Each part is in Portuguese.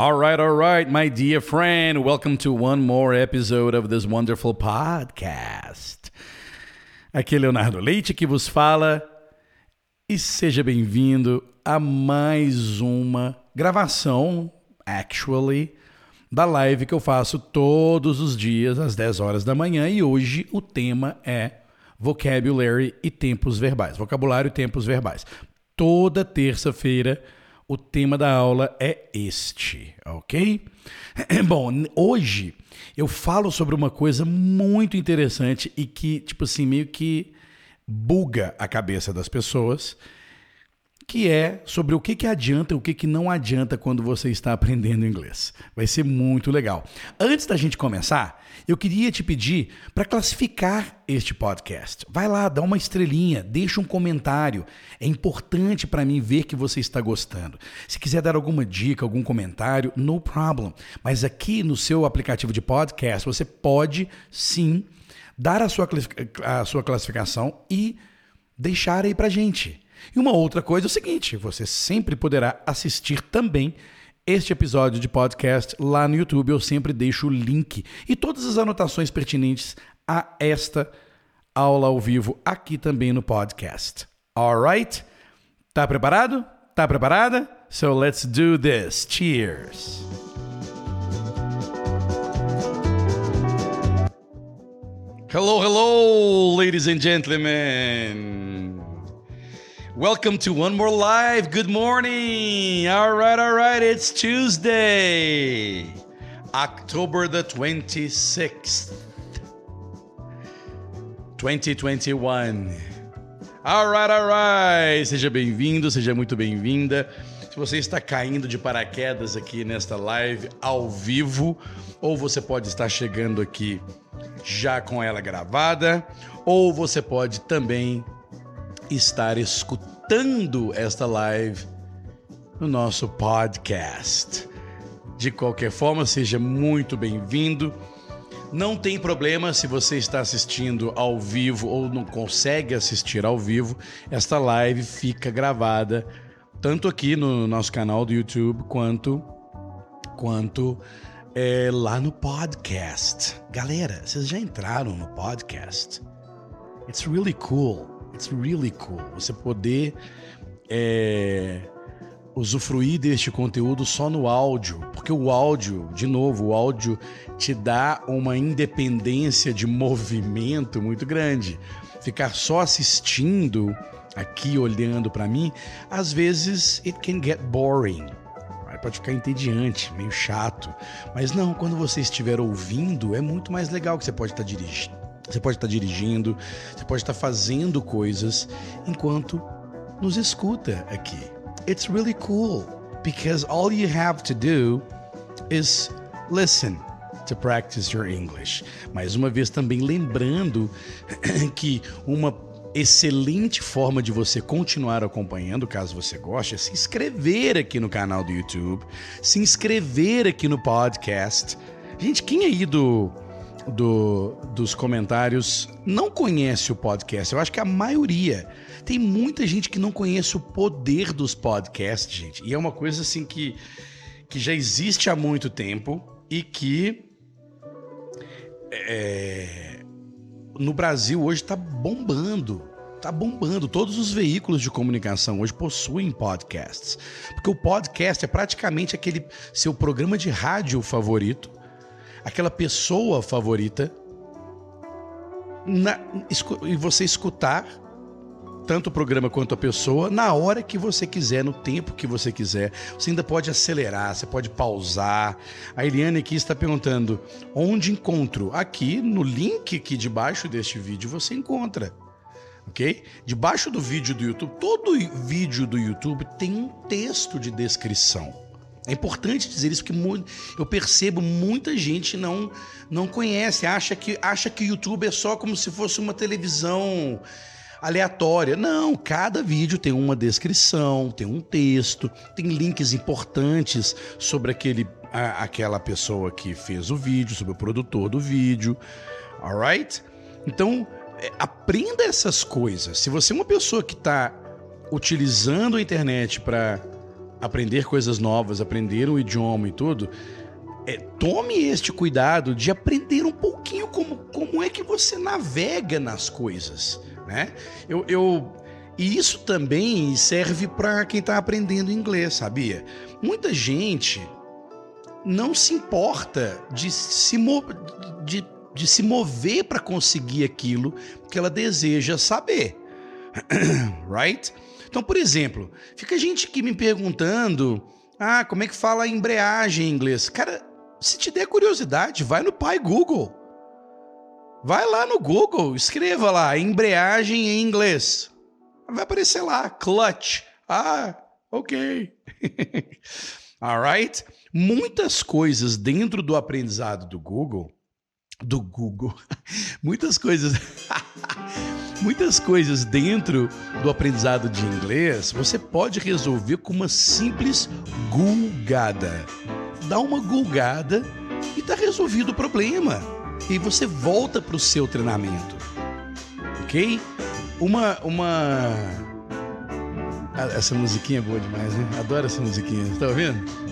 All right, all right, my dear friend. Welcome to one more episode of this wonderful podcast. Aqui é Leonardo Leite que vos fala e seja bem-vindo a mais uma gravação, actually, da live que eu faço todos os dias às 10 horas da manhã e hoje o tema é vocabulary e tempos verbais, vocabulário e tempos verbais. Toda terça-feira o tema da aula é este, ok? Bom, hoje eu falo sobre uma coisa muito interessante e que, tipo assim, meio que buga a cabeça das pessoas que é sobre o que, que adianta e o que, que não adianta quando você está aprendendo inglês. Vai ser muito legal. Antes da gente começar, eu queria te pedir para classificar este podcast. Vai lá, dá uma estrelinha, deixa um comentário. É importante para mim ver que você está gostando. Se quiser dar alguma dica, algum comentário, no problem. Mas aqui no seu aplicativo de podcast, você pode sim dar a sua, a sua classificação e deixar aí para gente. E uma outra coisa é o seguinte: você sempre poderá assistir também este episódio de podcast lá no YouTube. Eu sempre deixo o link e todas as anotações pertinentes a esta aula ao vivo aqui também no podcast. Alright? Tá preparado? Tá preparada? So let's do this. Cheers. Hello, hello, ladies and gentlemen. Welcome to one more live. Good morning. All right, all right. It's Tuesday, October the 26th, 2021. All right, all right. Seja bem-vindo, seja muito bem-vinda. Se você está caindo de paraquedas aqui nesta live ao vivo, ou você pode estar chegando aqui já com ela gravada, ou você pode também estar escutando esta live no nosso podcast. De qualquer forma, seja muito bem-vindo. Não tem problema se você está assistindo ao vivo ou não consegue assistir ao vivo, esta live fica gravada tanto aqui no nosso canal do YouTube quanto quanto é, lá no podcast. Galera, vocês já entraram no podcast? It's really cool. It's really cool. Você poder é, usufruir deste conteúdo só no áudio, porque o áudio, de novo, o áudio te dá uma independência de movimento muito grande. Ficar só assistindo aqui, olhando para mim, às vezes it can get boring. Pode ficar entediante, meio chato. Mas não, quando você estiver ouvindo, é muito mais legal que você pode estar dirigindo você pode estar dirigindo, você pode estar fazendo coisas enquanto nos escuta aqui. It's really cool because all you have to do is listen to practice your English. Mais uma vez também lembrando que uma excelente forma de você continuar acompanhando, caso você goste, é se inscrever aqui no canal do YouTube, se inscrever aqui no podcast. Gente, quem aí do do, dos comentários não conhece o podcast. Eu acho que a maioria. Tem muita gente que não conhece o poder dos podcasts, gente. E é uma coisa assim que, que já existe há muito tempo e que é, no Brasil hoje está bombando. Tá bombando. Todos os veículos de comunicação hoje possuem podcasts. Porque o podcast é praticamente aquele seu programa de rádio favorito aquela pessoa favorita na, e você escutar tanto o programa quanto a pessoa na hora que você quiser, no tempo que você quiser. Você ainda pode acelerar, você pode pausar. A Eliane aqui está perguntando onde encontro. Aqui no link aqui debaixo deste vídeo você encontra. Ok? Debaixo do vídeo do YouTube, todo vídeo do YouTube tem um texto de descrição. É importante dizer isso porque eu percebo muita gente não não conhece, acha que acha que o YouTube é só como se fosse uma televisão aleatória. Não, cada vídeo tem uma descrição, tem um texto, tem links importantes sobre aquele a, aquela pessoa que fez o vídeo, sobre o produtor do vídeo. Alright? Então, é, aprenda essas coisas. Se você é uma pessoa que está utilizando a internet para aprender coisas novas, aprender um idioma e tudo, é, tome este cuidado de aprender um pouquinho como, como é que você navega nas coisas, né? Eu, eu e isso também serve para quem está aprendendo inglês, sabia? Muita gente não se importa de se, de, de se mover para conseguir aquilo que ela deseja saber. right? Então, por exemplo, fica gente que me perguntando: ah, como é que fala embreagem em inglês? Cara, se te der curiosidade, vai no pai Google. Vai lá no Google, escreva lá embreagem em inglês. Vai aparecer lá, clutch. Ah, ok. Alright? Muitas coisas dentro do aprendizado do Google, do Google, muitas coisas, muitas coisas dentro do aprendizado de inglês, você pode resolver com uma simples gulgada. Dá uma gulgada e tá resolvido o problema. E você volta para o seu treinamento. Ok? Uma, uma. Ah, essa musiquinha é boa demais, né? Adoro essa musiquinha. Tá ouvindo?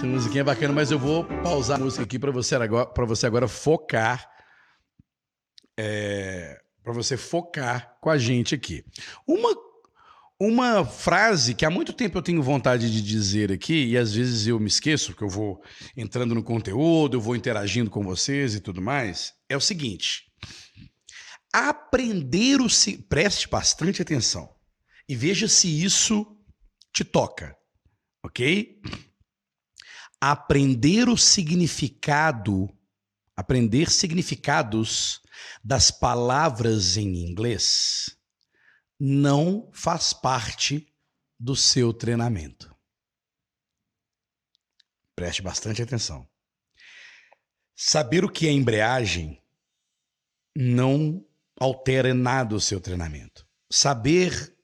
Essa musiquinha é bacana, mas eu vou pausar a música aqui para você agora, para você agora focar, é, para você focar com a gente aqui. Uma uma frase que há muito tempo eu tenho vontade de dizer aqui, e às vezes eu me esqueço, porque eu vou entrando no conteúdo, eu vou interagindo com vocês e tudo mais, é o seguinte: aprender o. Preste bastante atenção e veja se isso te toca, ok? Aprender o significado, aprender significados das palavras em inglês não faz parte do seu treinamento. Preste bastante atenção. Saber o que é embreagem não altera nada o seu treinamento. Saber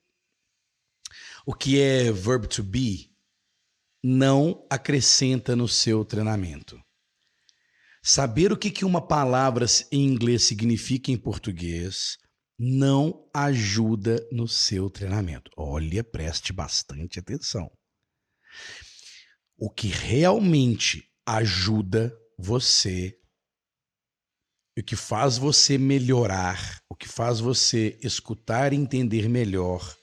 o que é verb to be não acrescenta no seu treinamento. Saber o que, uma palavra em inglês significa em português não ajuda no seu treinamento. Olha, preste bastante atenção. O que realmente ajuda você o que faz você melhorar, o que faz você escutar e entender melhor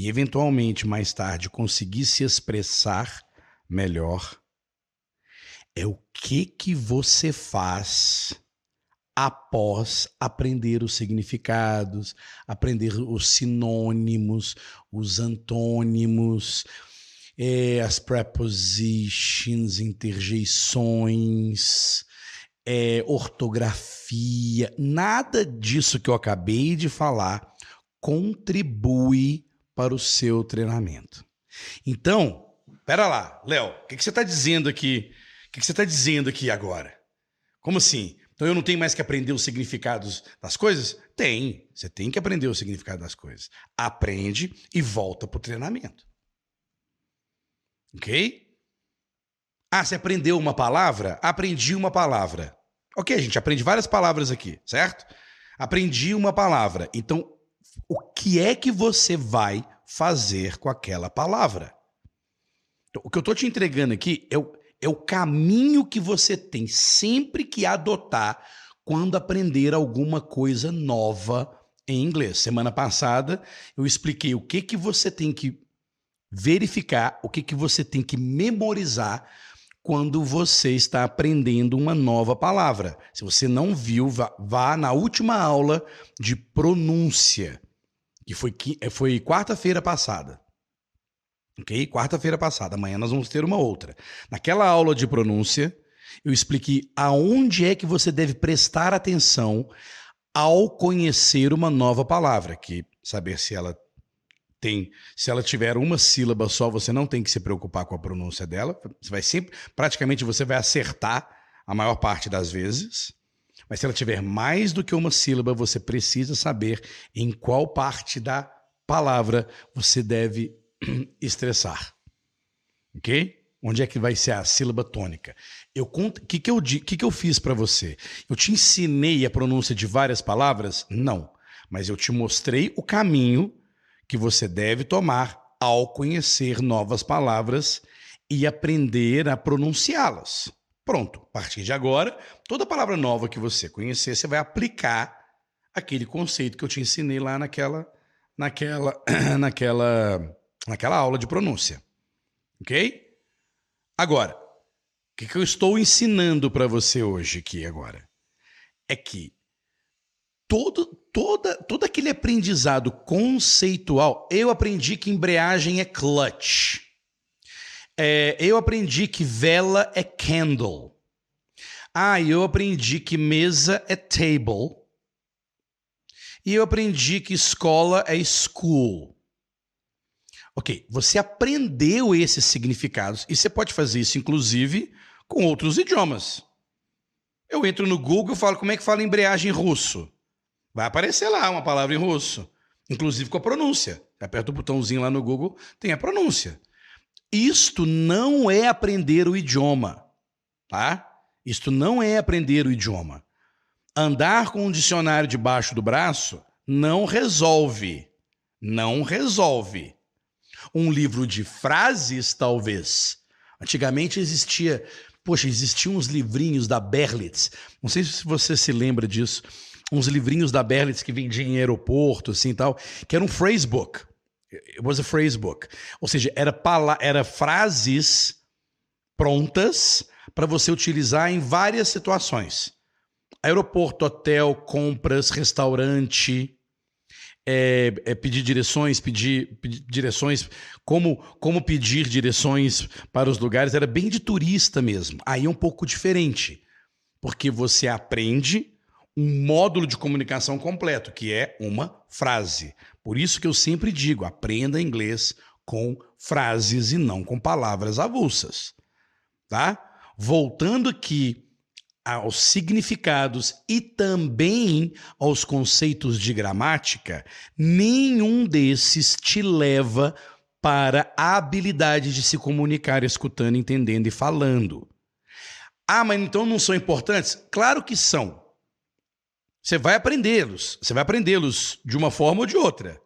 e eventualmente mais tarde conseguir se expressar melhor é o que que você faz após aprender os significados, aprender os sinônimos, os antônimos, é, as prepositions, interjeições, é, ortografia, nada disso que eu acabei de falar contribui para o seu treinamento. Então, pera lá, Léo, o que, que, você está dizendo aqui? O que, que você está dizendo aqui agora? Como assim? Então eu não tenho mais que aprender os significados das coisas? Tem. Você tem que aprender o significado das coisas. Aprende e volta para o treinamento. Ok? Ah, você aprendeu uma palavra? Aprendi uma palavra. Ok, a gente aprende várias palavras aqui, certo? Aprendi uma palavra. Então, o que é que você vai fazer com aquela palavra? Então, o que eu estou te entregando aqui é o, é o caminho que você tem sempre que adotar quando aprender alguma coisa nova em inglês. Semana passada eu expliquei o que, que você tem que verificar, o que, que você tem que memorizar quando você está aprendendo uma nova palavra. Se você não viu, vá, vá na última aula de pronúncia, que foi, eh, foi quarta-feira passada. Ok? Quarta-feira passada. Amanhã nós vamos ter uma outra. Naquela aula de pronúncia, eu expliquei aonde é que você deve prestar atenção ao conhecer uma nova palavra, que saber se ela tem, se ela tiver uma sílaba só, você não tem que se preocupar com a pronúncia dela. Você vai sempre, praticamente você vai acertar a maior parte das vezes. Mas se ela tiver mais do que uma sílaba, você precisa saber em qual parte da palavra você deve estressar. OK? Onde é que vai ser a sílaba tônica? Eu conto, que que eu que que eu fiz para você? Eu te ensinei a pronúncia de várias palavras? Não, mas eu te mostrei o caminho que você deve tomar ao conhecer novas palavras e aprender a pronunciá-las. Pronto, a partir de agora, toda palavra nova que você conhecer, você vai aplicar aquele conceito que eu te ensinei lá naquela naquela naquela naquela aula de pronúncia. OK? Agora, o que, que eu estou ensinando para você hoje aqui agora? É que todo, toda, todo aquele aprendizado conceitual, eu aprendi que embreagem é clutch. É, eu aprendi que vela é candle. Ah, eu aprendi que mesa é table. E eu aprendi que escola é school. Ok, você aprendeu esses significados e você pode fazer isso, inclusive, com outros idiomas. Eu entro no Google e falo como é que fala embreagem em russo. Vai aparecer lá uma palavra em russo, inclusive com a pronúncia. Aperta o botãozinho lá no Google, tem a pronúncia. Isto não é aprender o idioma, tá? Isto não é aprender o idioma. Andar com um dicionário debaixo do braço não resolve. Não resolve. Um livro de frases, talvez. Antigamente existia, poxa, existiam uns livrinhos da Berlitz. Não sei se você se lembra disso. Uns livrinhos da Berlitz que vendiam em aeroporto, assim tal, que era um phrasebook. It was a phrase book. Ou seja, era, era frases prontas para você utilizar em várias situações. Aeroporto, hotel, compras, restaurante, é, é pedir direções, pedir, pedir, direções, como, como pedir direções para os lugares, era bem de turista mesmo. Aí é um pouco diferente, porque você aprende um módulo de comunicação completo, que é uma frase. Por isso que eu sempre digo: aprenda inglês com frases e não com palavras avulsas. Tá? Voltando aqui aos significados e também aos conceitos de gramática, nenhum desses te leva para a habilidade de se comunicar escutando, entendendo e falando. Ah, mas então não são importantes? Claro que são. Você vai aprendê-los, você vai aprendê-los de uma forma ou de outra.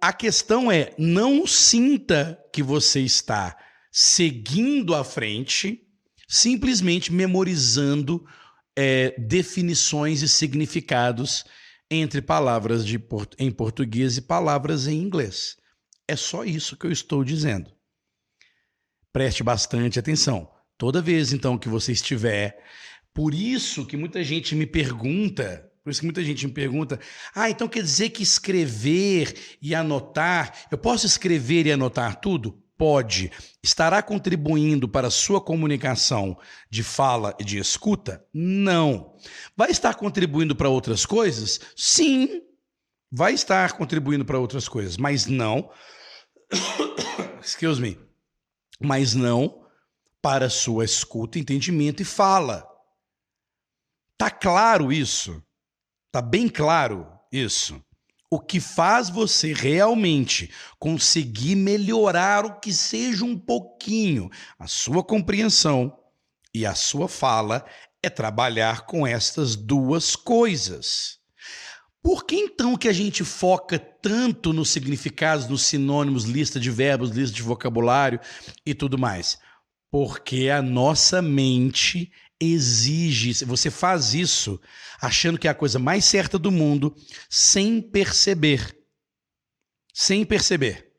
A questão é, não sinta que você está seguindo à frente, simplesmente memorizando é, definições e significados entre palavras de, em português e palavras em inglês. É só isso que eu estou dizendo. Preste bastante atenção. Toda vez, então, que você estiver por isso que muita gente me pergunta, por isso que muita gente me pergunta: ah, então quer dizer que escrever e anotar, eu posso escrever e anotar tudo? Pode. Estará contribuindo para a sua comunicação de fala e de escuta? Não. Vai estar contribuindo para outras coisas? Sim. Vai estar contribuindo para outras coisas, mas não. Excuse me. Mas não para sua escuta, entendimento e fala. Tá claro isso? Tá bem claro isso? O que faz você realmente conseguir melhorar o que seja um pouquinho a sua compreensão e a sua fala é trabalhar com estas duas coisas. Por que então que a gente foca tanto nos significados, nos sinônimos, lista de verbos, lista de vocabulário e tudo mais? Porque a nossa mente exige, você faz isso achando que é a coisa mais certa do mundo, sem perceber. Sem perceber.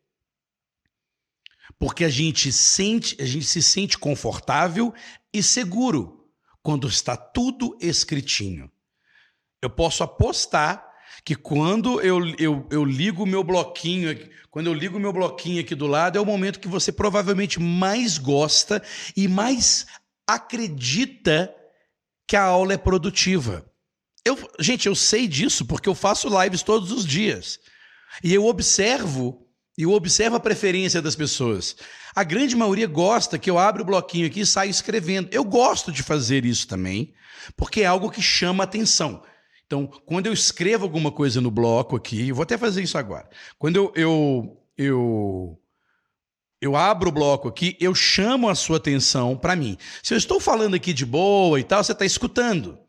Porque a gente sente, a gente se sente confortável e seguro quando está tudo escritinho. Eu posso apostar que quando eu, eu, eu ligo o meu bloquinho, quando eu ligo o meu bloquinho aqui do lado, é o momento que você provavelmente mais gosta e mais acredita que a aula é produtiva. Eu, gente, eu sei disso porque eu faço lives todos os dias. E eu observo, eu observo a preferência das pessoas. A grande maioria gosta que eu abra o bloquinho aqui e saia escrevendo. Eu gosto de fazer isso também, porque é algo que chama atenção. Então, quando eu escrevo alguma coisa no bloco aqui, vou até fazer isso agora. Quando eu, eu, eu eu abro o bloco aqui, eu chamo a sua atenção para mim. Se eu estou falando aqui de boa e tal, você está escutando,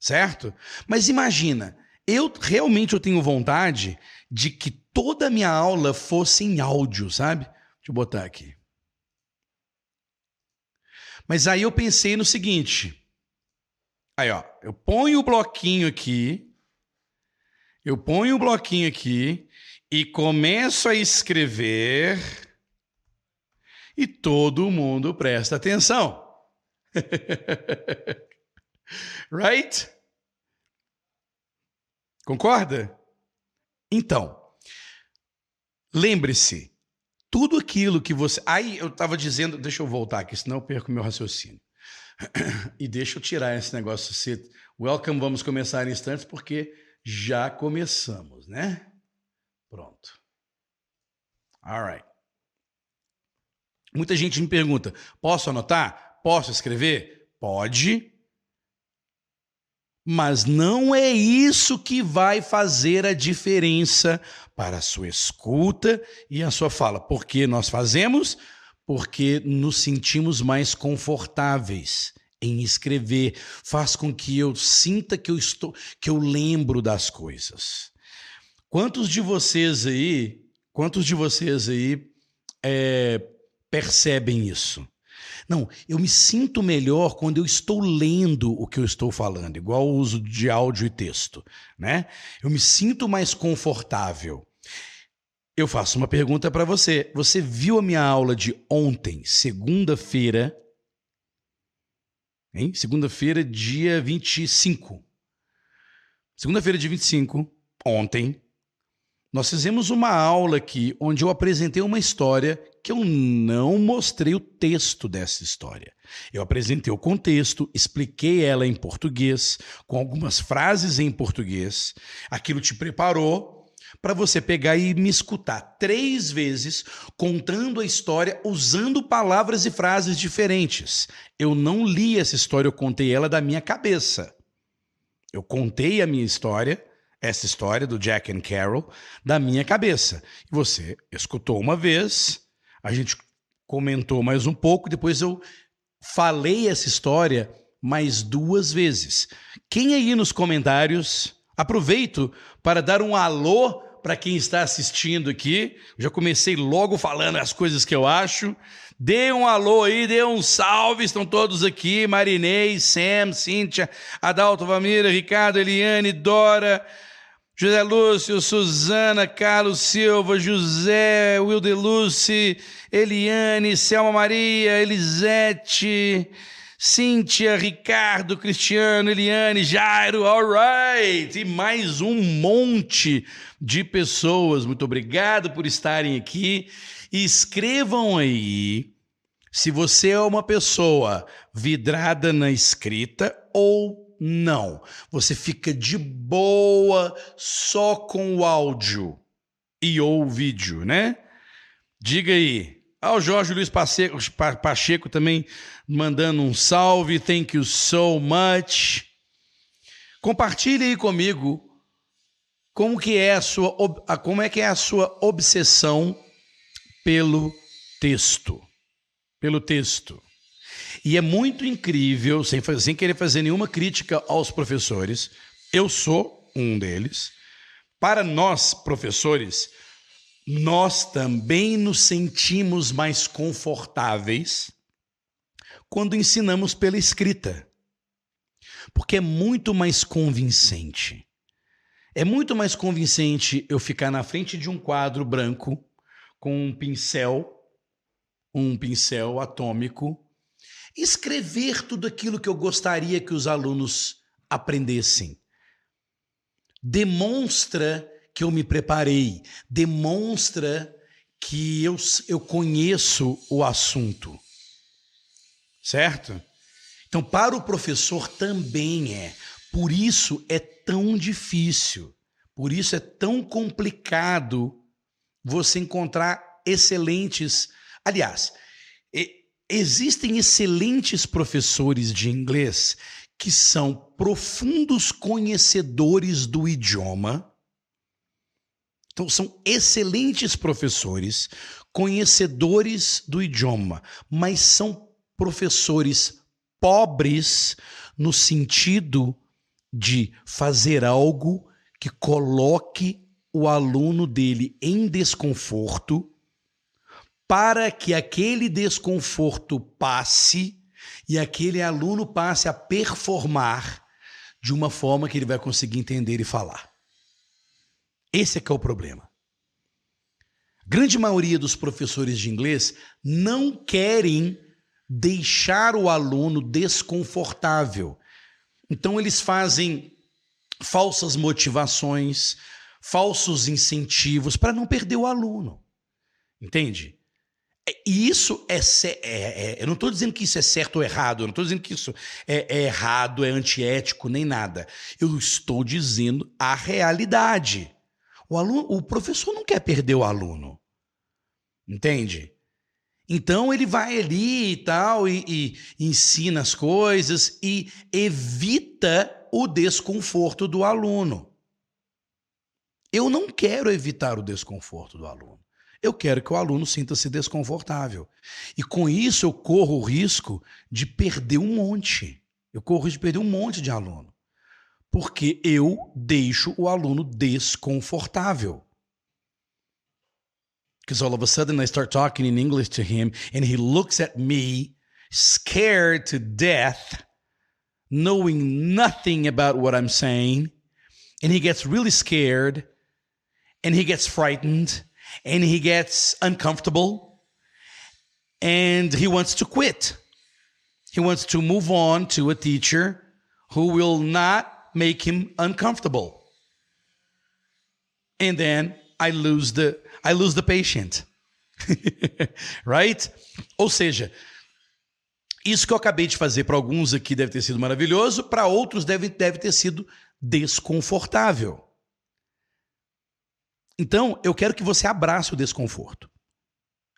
certo? Mas imagina, eu realmente eu tenho vontade de que toda a minha aula fosse em áudio, sabe? Deixa eu botar aqui. Mas aí eu pensei no seguinte. Aí, ó, eu ponho o bloquinho aqui, eu ponho o bloquinho aqui e começo a escrever e todo mundo presta atenção. right? Concorda? Então, lembre-se, tudo aquilo que você. Aí eu estava dizendo, deixa eu voltar aqui, senão eu perco meu raciocínio. E deixa eu tirar esse negócio. Welcome, vamos começar em instantes, porque já começamos, né? Pronto. Alright. Muita gente me pergunta: posso anotar? Posso escrever? Pode. Mas não é isso que vai fazer a diferença para a sua escuta e a sua fala. Por que nós fazemos? Porque nos sentimos mais confortáveis em escrever, faz com que eu sinta que eu estou, que eu lembro das coisas. Quantos de vocês aí, quantos de vocês aí é, percebem isso? Não, eu me sinto melhor quando eu estou lendo o que eu estou falando, igual o uso de áudio e texto, né? Eu me sinto mais confortável. Eu faço uma pergunta para você. Você viu a minha aula de ontem, segunda-feira? Hein? Segunda-feira, dia 25. Segunda-feira, dia 25, ontem, nós fizemos uma aula aqui onde eu apresentei uma história que eu não mostrei o texto dessa história. Eu apresentei o contexto, expliquei ela em português, com algumas frases em português. Aquilo te preparou para você pegar e me escutar três vezes contando a história usando palavras e frases diferentes. Eu não li essa história, eu contei ela da minha cabeça. Eu contei a minha história essa história do Jack and Carol da minha cabeça. E você escutou uma vez, a gente comentou mais um pouco, depois eu falei essa história mais duas vezes. Quem aí nos comentários, aproveito para dar um alô para quem está assistindo aqui. Já comecei logo falando as coisas que eu acho. Dê um alô aí, dê um salve, estão todos aqui. Marinei, Sam, Cíntia, Adalto, Vamira, Ricardo, Eliane, Dora, José Lúcio, Suzana, Carlos Silva, José, Wildeluce, Eliane, Selma Maria, Elisete, Cíntia, Ricardo, Cristiano, Eliane, Jairo, alright! E mais um monte de pessoas. Muito obrigado por estarem aqui. Escrevam aí se você é uma pessoa vidrada na escrita ou não. Você fica de boa só com o áudio e ou o vídeo, né? Diga aí. Ah, o Jorge Luiz Pacheco, Pacheco também mandando um salve. Thank you so much. Compartilhe aí comigo como que é a sua como é que é a sua obsessão pelo texto. Pelo texto. E é muito incrível, sem, sem querer fazer nenhuma crítica aos professores, eu sou um deles. Para nós, professores, nós também nos sentimos mais confortáveis quando ensinamos pela escrita. Porque é muito mais convincente. É muito mais convincente eu ficar na frente de um quadro branco com um pincel, um pincel atômico, escrever tudo aquilo que eu gostaria que os alunos aprendessem. Demonstra que eu me preparei, demonstra que eu, eu conheço o assunto. Certo? Então, para o professor também é. Por isso é tão difícil, por isso é tão complicado você encontrar excelentes. Aliás, Existem excelentes professores de inglês que são profundos conhecedores do idioma. Então, são excelentes professores, conhecedores do idioma, mas são professores pobres no sentido de fazer algo que coloque o aluno dele em desconforto para que aquele desconforto passe e aquele aluno passe a performar de uma forma que ele vai conseguir entender e falar. Esse é que é o problema. Grande maioria dos professores de inglês não querem deixar o aluno desconfortável. Então eles fazem falsas motivações, falsos incentivos para não perder o aluno. Entende? É, e isso é, é, é, Eu não estou dizendo que isso é certo ou errado, eu não estou dizendo que isso é, é errado, é antiético, nem nada. Eu estou dizendo a realidade. O, aluno, o professor não quer perder o aluno. Entende? Então ele vai ali e tal, e, e ensina as coisas e evita o desconforto do aluno. Eu não quero evitar o desconforto do aluno. Eu quero que o aluno sinta-se desconfortável. E com isso eu corro o risco de perder um monte. Eu corro o risco de perder um monte de aluno. Porque eu deixo o aluno desconfortável. Because all of a sudden I start talking in English to him and he looks at me scared to death knowing nothing about what I'm saying, and he gets really scared, and he gets frightened, and he gets uncomfortable, and he wants to quit. He wants to move on to a teacher who will not make him uncomfortable. And then I lose the I lose the patient. right? Ou seja, Isso que eu acabei de fazer para alguns aqui deve ter sido maravilhoso, para outros deve, deve ter sido desconfortável. Então, eu quero que você abrace o desconforto.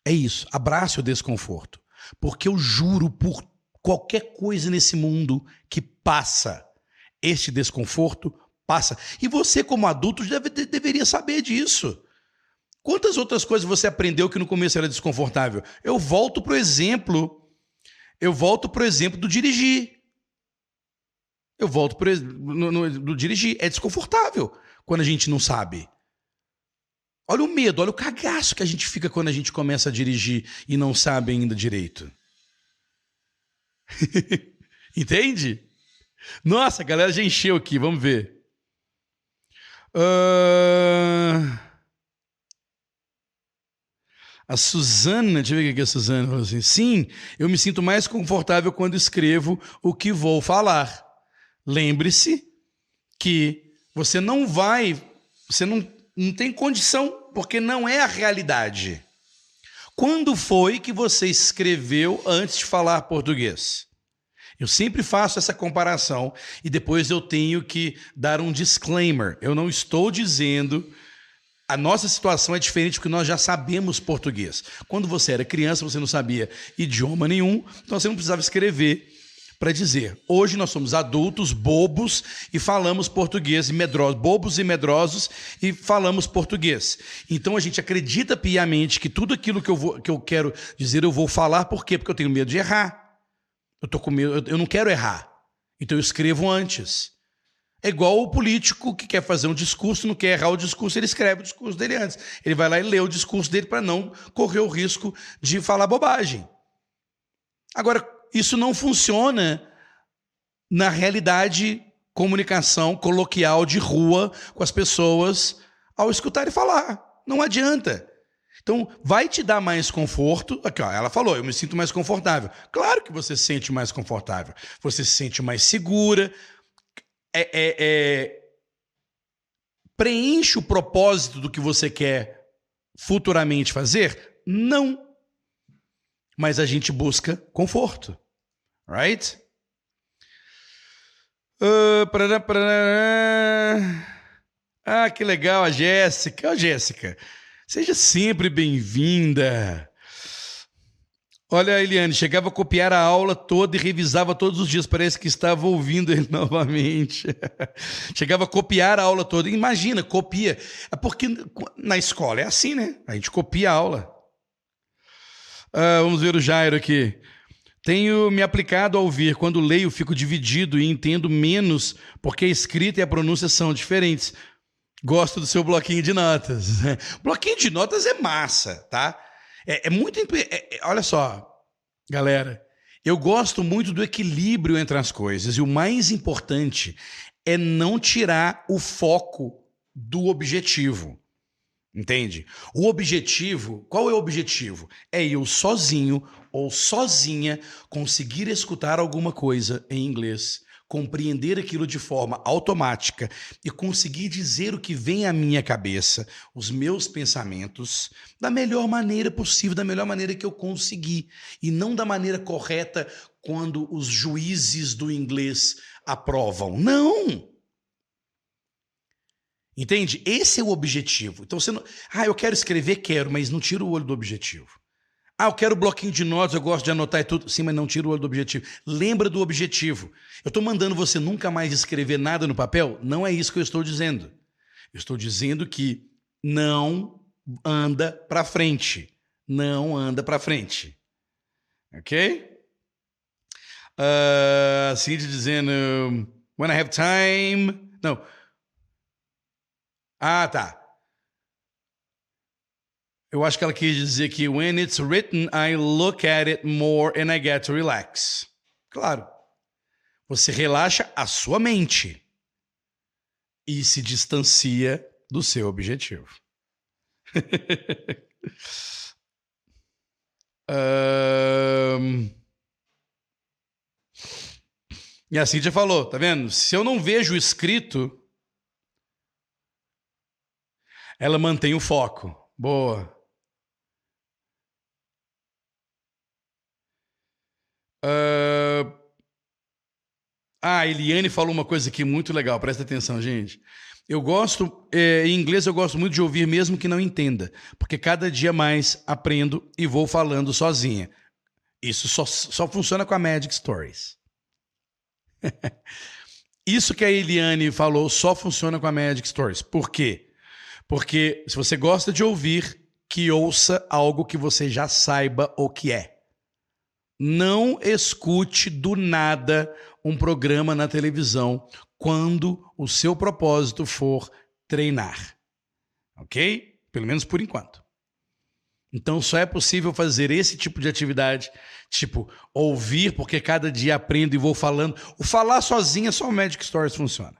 É isso, abrace o desconforto. Porque eu juro por qualquer coisa nesse mundo que passa, este desconforto passa. E você, como adulto, deve, deveria saber disso. Quantas outras coisas você aprendeu que no começo era desconfortável? Eu volto para o exemplo eu volto para o exemplo do dirigir. Eu volto para no, no, do dirigir. É desconfortável quando a gente não sabe. Olha o medo, olha o cagaço que a gente fica quando a gente começa a dirigir e não sabe ainda direito. Entende? Nossa, a galera já encheu aqui, vamos ver. Uh... A Suzana, deixa eu ver o que a Suzana falou assim. Sim, eu me sinto mais confortável quando escrevo o que vou falar. Lembre-se que você não vai, você não, não tem condição, porque não é a realidade. Quando foi que você escreveu antes de falar português? Eu sempre faço essa comparação e depois eu tenho que dar um disclaimer. Eu não estou dizendo a nossa situação é diferente porque nós já sabemos português. Quando você era criança, você não sabia idioma nenhum, então você não precisava escrever para dizer. Hoje nós somos adultos, bobos e falamos português e medrosos, bobos e medrosos e falamos português. Então a gente acredita piamente que tudo aquilo que eu, vou, que eu quero dizer eu vou falar, por quê? Porque eu tenho medo de errar. Eu tô com medo, eu não quero errar. Então eu escrevo antes. É igual o político que quer fazer um discurso, não quer errar o discurso, ele escreve o discurso dele antes. Ele vai lá e lê o discurso dele para não correr o risco de falar bobagem. Agora, isso não funciona na realidade comunicação coloquial de rua com as pessoas ao escutar e falar. Não adianta. Então, vai te dar mais conforto. Aqui, ó, ela falou, eu me sinto mais confortável. Claro que você se sente mais confortável. Você se sente mais segura, é, é, é, preenche o propósito do que você quer futuramente fazer? Não. Mas a gente busca conforto. Right? Uh. Ah, que legal, a Jéssica. Ó, oh, Jéssica, seja sempre bem-vinda. Olha, Eliane, chegava a copiar a aula toda e revisava todos os dias. Parece que estava ouvindo ele novamente. chegava a copiar a aula toda. Imagina, copia. É porque na escola é assim, né? A gente copia a aula. Ah, vamos ver o Jairo aqui. Tenho me aplicado a ouvir. Quando leio, fico dividido e entendo menos porque a escrita e a pronúncia são diferentes. Gosto do seu bloquinho de notas. bloquinho de notas é massa, tá? É, é muito. É, é, olha só, galera. Eu gosto muito do equilíbrio entre as coisas. E o mais importante é não tirar o foco do objetivo. Entende? O objetivo, qual é o objetivo? É eu sozinho ou sozinha conseguir escutar alguma coisa em inglês, compreender aquilo de forma automática e conseguir dizer o que vem à minha cabeça, os meus pensamentos, da melhor maneira possível, da melhor maneira que eu conseguir, e não da maneira correta quando os juízes do inglês aprovam. Não! Entende? Esse é o objetivo. Então você não. Ah, eu quero escrever, quero, mas não tira o olho do objetivo. Ah, eu quero bloquinho de notas, eu gosto de anotar e tudo. Sim, mas não tira o olho do objetivo. Lembra do objetivo. Eu estou mandando você nunca mais escrever nada no papel? Não é isso que eu estou dizendo. Eu estou dizendo que não anda para frente. Não anda para frente. Ok? Uh, Cindy dizendo: When I have time. Não. Ah, tá. Eu acho que ela quis dizer que when it's written, I look at it more and I get to relax. Claro. Você relaxa a sua mente e se distancia do seu objetivo. um... E a Cíntia falou, tá vendo? Se eu não vejo escrito, ela mantém o foco. Boa. Uh... Ah, a Eliane falou uma coisa aqui muito legal, presta atenção, gente. Eu gosto, é, em inglês eu gosto muito de ouvir mesmo que não entenda, porque cada dia mais aprendo e vou falando sozinha. Isso só, só funciona com a Magic Stories. Isso que a Eliane falou só funciona com a Magic Stories. Por quê? Porque se você gosta de ouvir, que ouça algo que você já saiba o que é. Não escute do nada um programa na televisão quando o seu propósito for treinar. Ok? Pelo menos por enquanto. Então só é possível fazer esse tipo de atividade, tipo ouvir, porque cada dia aprendo e vou falando. O falar sozinho é só o Magic Stories funciona.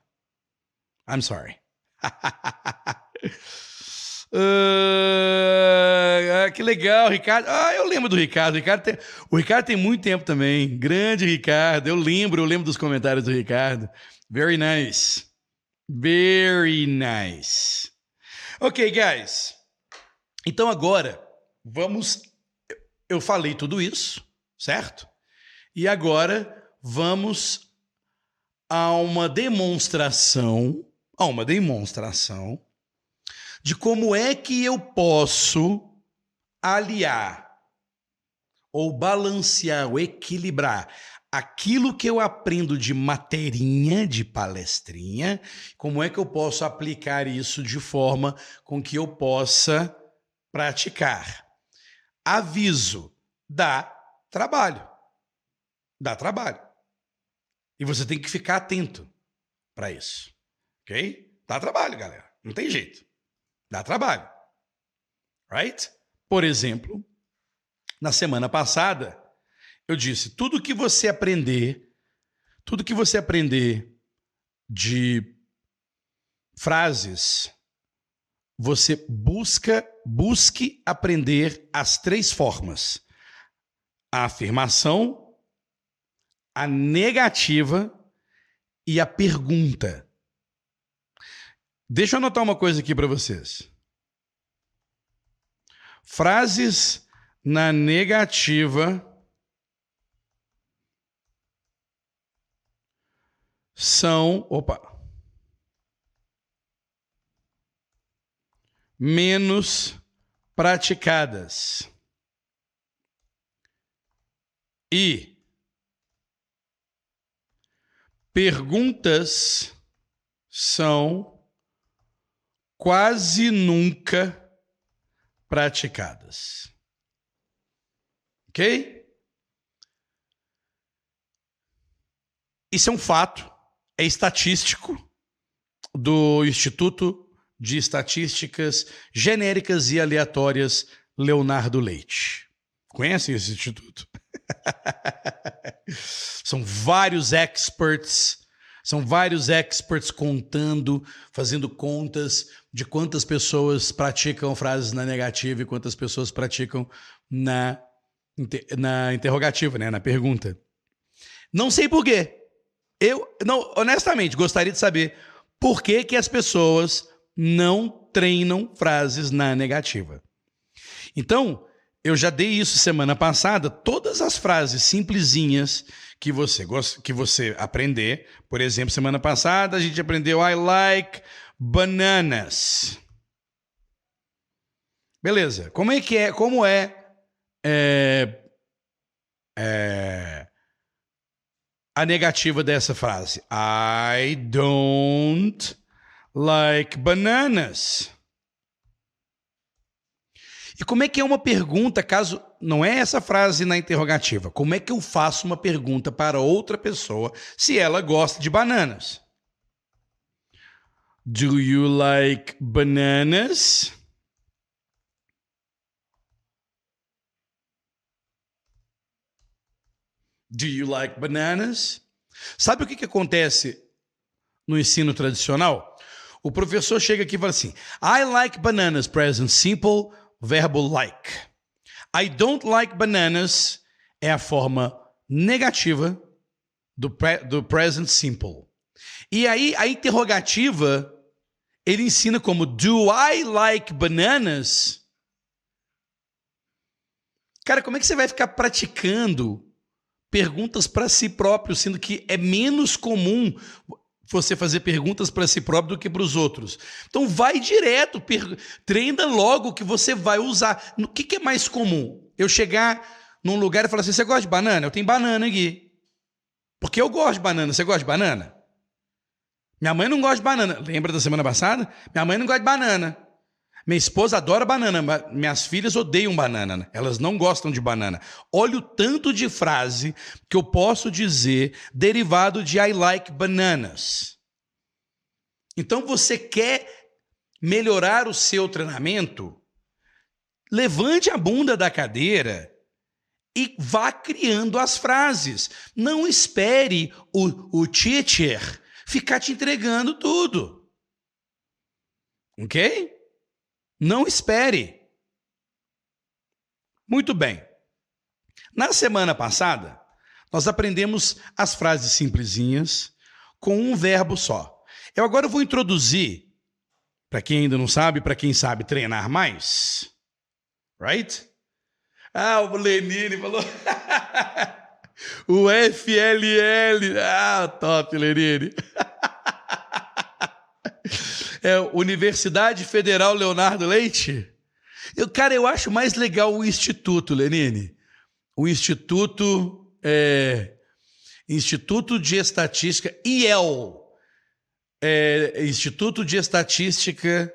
I'm sorry. Uh, que legal, Ricardo. Ah, eu lembro do Ricardo. O Ricardo, tem, o Ricardo tem muito tempo também. Grande Ricardo. Eu lembro, eu lembro dos comentários do Ricardo. Very nice. Very nice. Ok, guys. Então agora vamos. Eu falei tudo isso, certo? E agora vamos a uma demonstração, a uma demonstração de como é que eu posso aliar ou balancear ou equilibrar aquilo que eu aprendo de materinha, de palestrinha, como é que eu posso aplicar isso de forma com que eu possa praticar. Aviso, dá trabalho. Dá trabalho. E você tem que ficar atento para isso. OK? Dá trabalho, galera. Não tem jeito. Dá trabalho. Right? Por exemplo, na semana passada, eu disse: tudo que você aprender, tudo que você aprender de frases, você busca, busque aprender as três formas: a afirmação, a negativa e a pergunta. Deixa eu anotar uma coisa aqui para vocês. Frases na negativa são, opa, menos praticadas. E perguntas são quase nunca praticadas. Ok? Isso é um fato, é estatístico do Instituto de Estatísticas Genéricas e Aleatórias Leonardo Leite. Conhecem esse instituto? São vários experts, são vários experts contando, fazendo contas de quantas pessoas praticam frases na negativa e quantas pessoas praticam na, na interrogativa, né, na pergunta. Não sei por quê. Eu, não, honestamente, gostaria de saber por que, que as pessoas não treinam frases na negativa. Então, eu já dei isso semana passada, todas as frases simplesinhas que você que você aprender. Por exemplo, semana passada a gente aprendeu I like bananas. Beleza. Como é que é? Como é, é, é a negativa dessa frase? I don't like bananas. E como é que é uma pergunta, caso não é essa frase na interrogativa, como é que eu faço uma pergunta para outra pessoa se ela gosta de bananas? Do you like bananas? Do you like bananas? Sabe o que, que acontece no ensino tradicional? O professor chega aqui e fala assim: I like bananas, present simple, verbo like. I don't like bananas é a forma negativa do, pre, do present simple. E aí a interrogativa ele ensina como do I like bananas? Cara, como é que você vai ficar praticando perguntas para si próprio, sendo que é menos comum você fazer perguntas para si próprio do que para os outros. Então vai direto, treina logo que você vai usar. O que, que é mais comum? Eu chegar num lugar e falar assim: você gosta de banana? Eu tenho banana aqui. Porque eu gosto de banana. Você gosta de banana? Minha mãe não gosta de banana. Lembra da semana passada? Minha mãe não gosta de banana. Minha esposa adora banana, mas minhas filhas odeiam banana. Né? Elas não gostam de banana. Olha o tanto de frase que eu posso dizer derivado de I like bananas. Então você quer melhorar o seu treinamento? Levante a bunda da cadeira e vá criando as frases. Não espere o, o teacher ficar te entregando tudo. Ok? Não espere. Muito bem. Na semana passada, nós aprendemos as frases simplesinhas com um verbo só. Eu agora vou introduzir, para quem ainda não sabe, para quem sabe treinar mais. Right? Ah, o Lenine falou. o FLL. Ah, top, Lenine. é Universidade Federal Leonardo Leite. Eu, cara, eu acho mais legal o Instituto, Lenine. O Instituto. É, Instituto de Estatística, IEL. É, Instituto de Estatística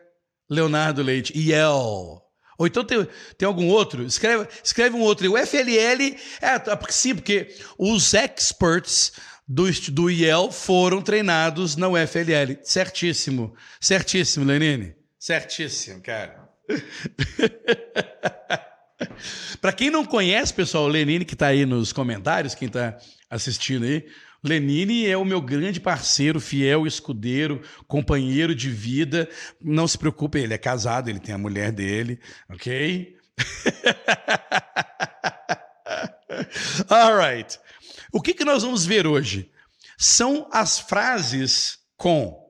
Leonardo Leite, IEL. Ou então tem, tem algum outro? Escreve, escreve um outro. O FLL, é, sim, porque os experts do, do IEL foram treinados na UFLL. Certíssimo. Certíssimo, Lenine. Certíssimo, cara. Para quem não conhece, pessoal, o Lenine que está aí nos comentários, quem está assistindo aí, Lenine é o meu grande parceiro, fiel, escudeiro, companheiro de vida. Não se preocupe, ele é casado, ele tem a mulher dele, ok? All right. O que, que nós vamos ver hoje? São as frases com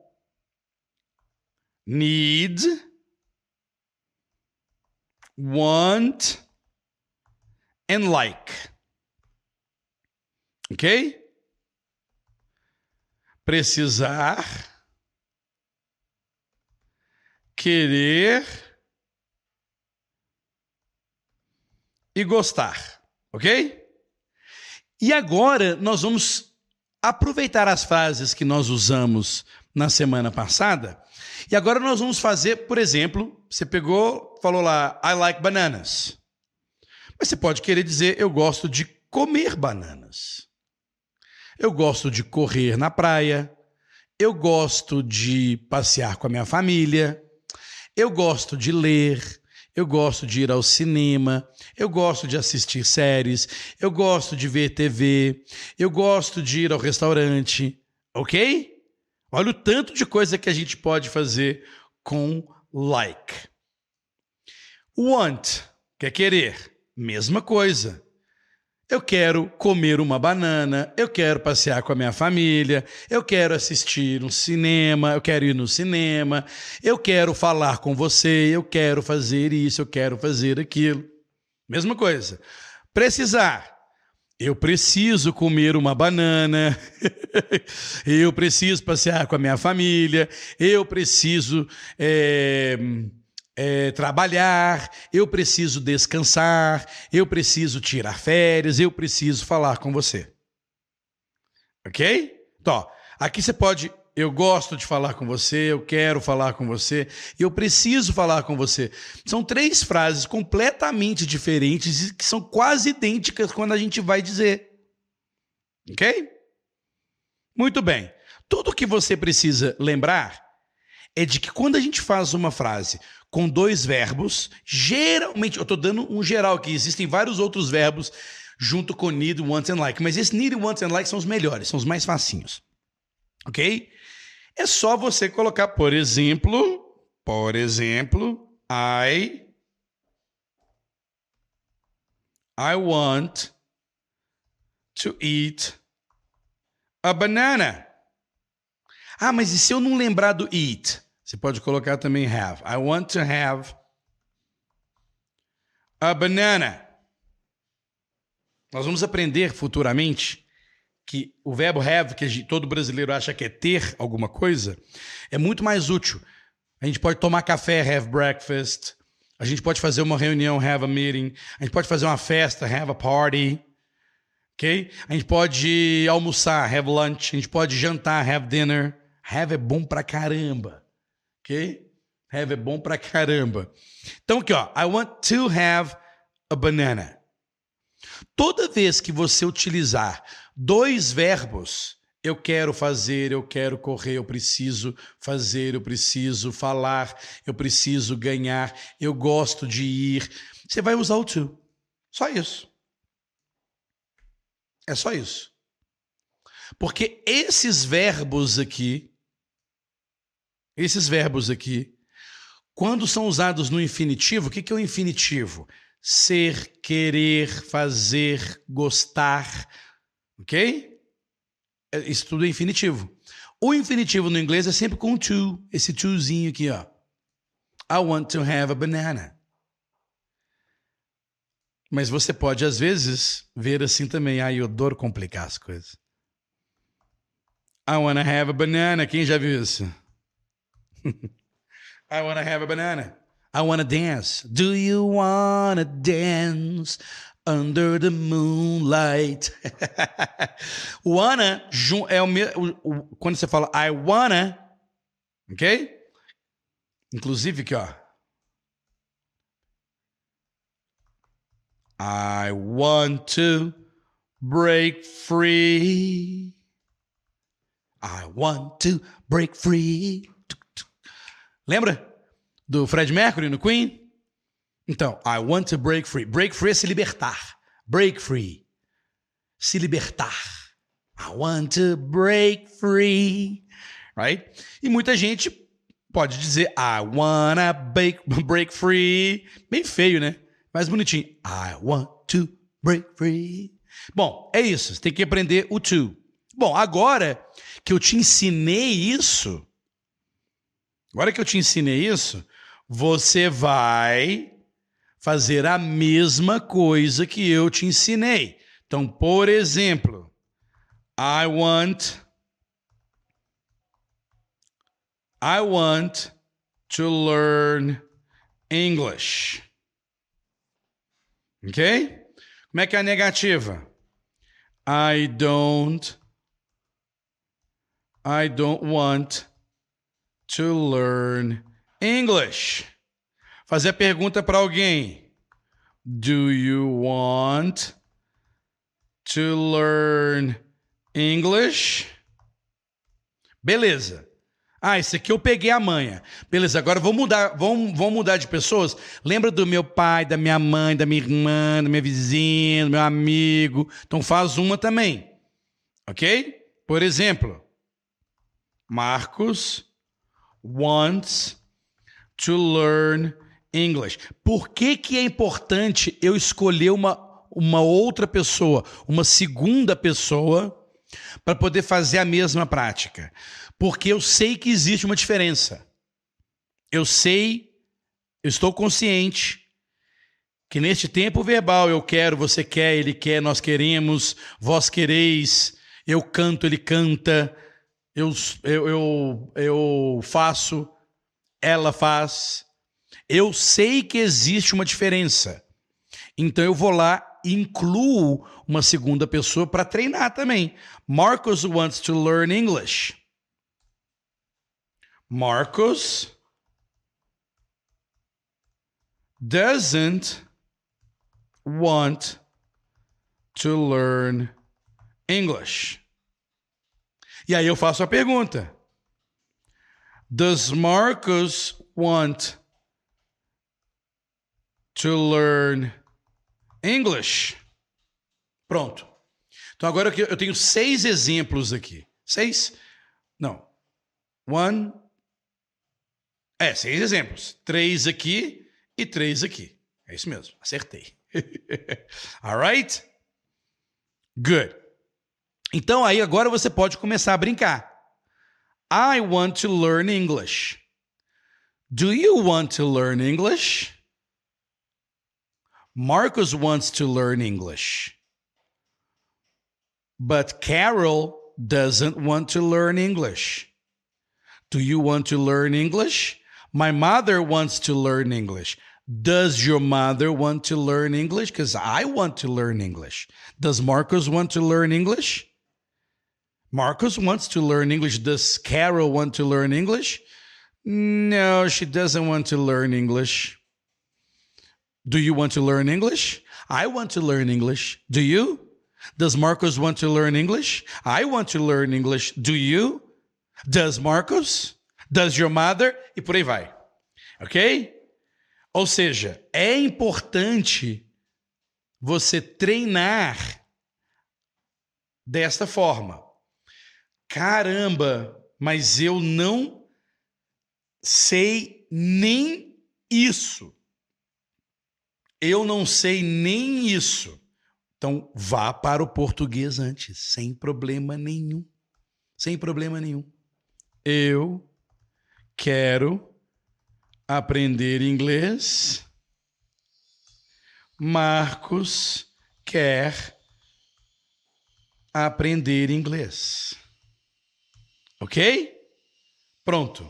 need, want and like. Ok? Precisar, querer e gostar. Ok? E agora nós vamos aproveitar as frases que nós usamos na semana passada. E agora nós vamos fazer, por exemplo, você pegou, falou lá, I like bananas. Mas você pode querer dizer, eu gosto de comer bananas. Eu gosto de correr na praia. Eu gosto de passear com a minha família. Eu gosto de ler, eu gosto de ir ao cinema, eu gosto de assistir séries, eu gosto de ver TV, eu gosto de ir ao restaurante, ok? Olha o tanto de coisa que a gente pode fazer com like. Want, quer querer, mesma coisa. Eu quero comer uma banana, eu quero passear com a minha família, eu quero assistir um cinema, eu quero ir no cinema, eu quero falar com você, eu quero fazer isso, eu quero fazer aquilo. Mesma coisa. Precisar. Eu preciso comer uma banana, eu preciso passear com a minha família, eu preciso. É é, trabalhar, eu preciso descansar, eu preciso tirar férias, eu preciso falar com você. Ok? Então, aqui você pode. Eu gosto de falar com você, eu quero falar com você, eu preciso falar com você. São três frases completamente diferentes e que são quase idênticas quando a gente vai dizer. Ok? Muito bem. Tudo que você precisa lembrar é de que quando a gente faz uma frase com dois verbos. Geralmente, eu estou dando um geral aqui, existem vários outros verbos junto com need, want and like, mas esse need, want and like são os melhores, são os mais facinhos. Ok? É só você colocar, por exemplo, por exemplo, I I want to eat a banana. Ah, mas e se eu não lembrar do eat? Você pode colocar também have. I want to have a banana. Nós vamos aprender futuramente que o verbo have, que todo brasileiro acha que é ter alguma coisa, é muito mais útil. A gente pode tomar café, have breakfast. A gente pode fazer uma reunião, have a meeting. A gente pode fazer uma festa, have a party. Ok? A gente pode almoçar, have lunch. A gente pode jantar, have dinner. Have é bom pra caramba ok? Have é bom pra caramba. Então aqui, ó. I want to have a banana. Toda vez que você utilizar dois verbos, eu quero fazer, eu quero correr, eu preciso fazer, eu preciso falar, eu preciso ganhar, eu gosto de ir. Você vai usar o to. Só isso. É só isso. Porque esses verbos aqui esses verbos aqui, quando são usados no infinitivo, o que é o infinitivo? Ser, querer, fazer, gostar, ok? É, isso tudo é infinitivo. O infinitivo no inglês é sempre com to, esse tozinho aqui, ó. I want to have a banana. Mas você pode, às vezes, ver assim também. Ah, eu adoro complicar as coisas. I want to have a banana. Quem já viu isso? I want to have a banana. I want to dance. Do you want to dance under the moonlight? wanna é o mesmo. Quando você fala I wanna, ok? Inclusive aqui, ó. I want to break free. I want to break free. Lembra do Fred Mercury no Queen? Então, I want to break free. Break free é se libertar. Break free. Se libertar. I want to break free. Right? E muita gente pode dizer I wanna break, break free. Bem feio, né? Mais bonitinho. I want to break free. Bom, é isso. Você tem que aprender o to. Bom, agora que eu te ensinei isso, Agora que eu te ensinei isso, você vai fazer a mesma coisa que eu te ensinei. Então, por exemplo, I want I want to learn English. OK? Como é que é a negativa? I don't I don't want to learn English. Fazer a pergunta para alguém. Do you want to learn English? Beleza. Ah, esse aqui eu peguei a manha. Beleza, agora vamos mudar, vamos, vamos mudar de pessoas. Lembra do meu pai, da minha mãe, da minha irmã, da minha vizinha, do meu amigo. Então faz uma também. Ok? Por exemplo, Marcos wants to learn English. Por que, que é importante eu escolher uma, uma outra pessoa, uma segunda pessoa, para poder fazer a mesma prática? Porque eu sei que existe uma diferença. Eu sei, eu estou consciente que neste tempo verbal eu quero, você quer, ele quer, nós queremos, vós quereis, eu canto, ele canta, eu, eu, eu, eu faço, ela faz. Eu sei que existe uma diferença. Então eu vou lá e incluo uma segunda pessoa para treinar também. Marcos wants to learn English. Marcos doesn't want to learn English. E aí eu faço a pergunta: Does Marcus want to learn English? Pronto. Então agora eu tenho seis exemplos aqui. Seis? Não. One. É, seis exemplos. Três aqui e três aqui. É isso mesmo. Acertei. Alright? Good. Então aí agora você pode começar a brincar. I want to learn English. Do you want to learn English? Marcus wants to learn English. But Carol doesn't want to learn English. Do you want to learn English? My mother wants to learn English. Does your mother want to learn English? Because I want to learn English. Does Marcus want to learn English? Marcus wants to learn English. Does Carol want to learn English? No, she doesn't want to learn English. Do you want to learn English? I want to learn English. Do you? Does Marcus want to learn English? I want to learn English. Do you? Does Marcus? Does your mother? E por aí vai. Ok? Ou seja, é importante você treinar desta forma caramba, mas eu não sei nem isso. Eu não sei nem isso. Então, vá para o português antes, sem problema nenhum. Sem problema nenhum. Eu quero aprender inglês. Marcos quer aprender inglês. Ok? Pronto.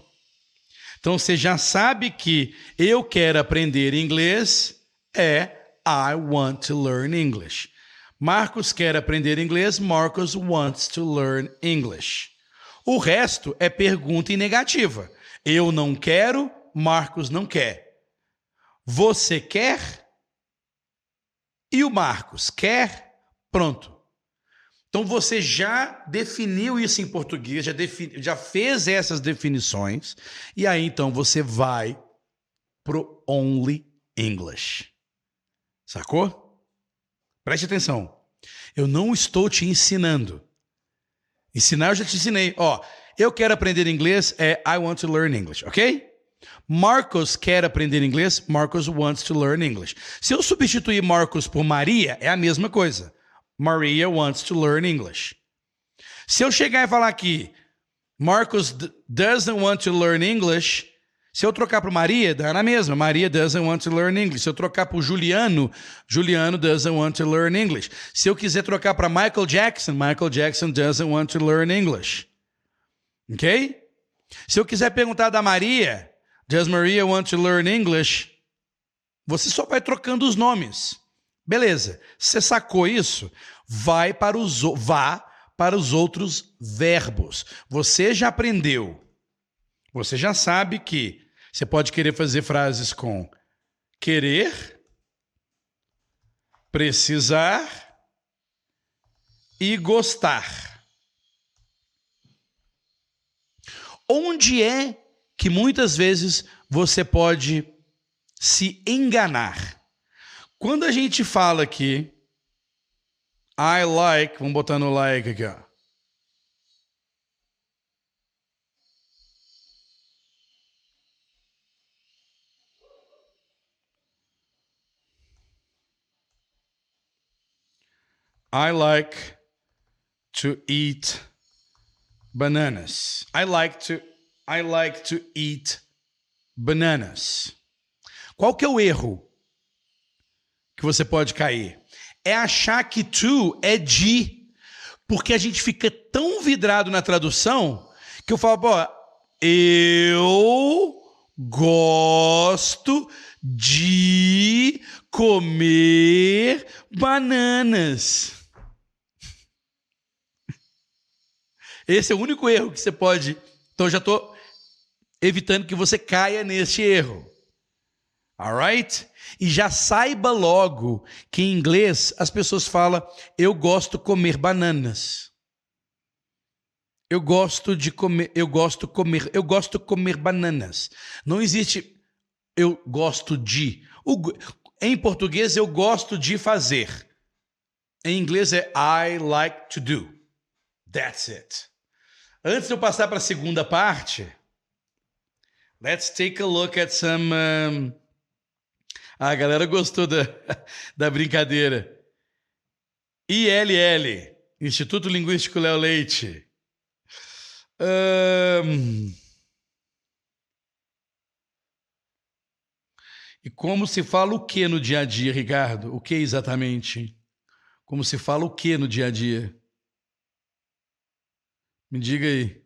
Então você já sabe que eu quero aprender inglês é I want to learn English. Marcos quer aprender inglês, Marcos wants to learn English. O resto é pergunta em negativa. Eu não quero, Marcos não quer. Você quer? E o Marcos quer? Pronto. Então você já definiu isso em português, já, defini, já fez essas definições, e aí então você vai pro Only English. Sacou? Preste atenção. Eu não estou te ensinando. Ensinar eu já te ensinei. Ó, eu quero aprender inglês é I want to learn English, ok? Marcos quer aprender inglês, Marcos wants to learn English. Se eu substituir Marcos por Maria, é a mesma coisa. Maria wants to learn English. Se eu chegar e falar aqui, Marcus doesn't want to learn English, se eu trocar para Maria, dá na mesma. Maria doesn't want to learn English. Se eu trocar para Juliano, Juliano doesn't want to learn English. Se eu quiser trocar para Michael Jackson, Michael Jackson doesn't want to learn English. Ok? Se eu quiser perguntar da Maria, does Maria want to learn English? Você só vai trocando os nomes. Beleza. Você sacou isso? Vai para os vá para os outros verbos. Você já aprendeu. Você já sabe que você pode querer fazer frases com querer, precisar e gostar. Onde é que muitas vezes você pode se enganar? Quando a gente fala aqui, I like, vamos botar no like aqui, ó. I like to eat bananas. I like to I like to eat bananas. Qual que é o erro que você pode cair? É achar que to é de, porque a gente fica tão vidrado na tradução que eu falo, pô, eu gosto de comer bananas. Esse é o único erro que você pode. Então, já estou evitando que você caia neste erro. Alright? E já saiba logo que em inglês as pessoas falam: eu gosto de comer bananas. Eu gosto de comer, eu gosto comer, eu gosto comer bananas. Não existe eu gosto de. O, em português eu gosto de fazer. Em inglês é I like to do. That's it. Antes de eu passar para a segunda parte, let's take a look at some. Um... A galera gostou da, da brincadeira. ILL, Instituto Linguístico Léo Leite. E como se fala o que no dia a dia, Ricardo? O que exatamente? Como se fala o que no dia a dia? Me diga aí.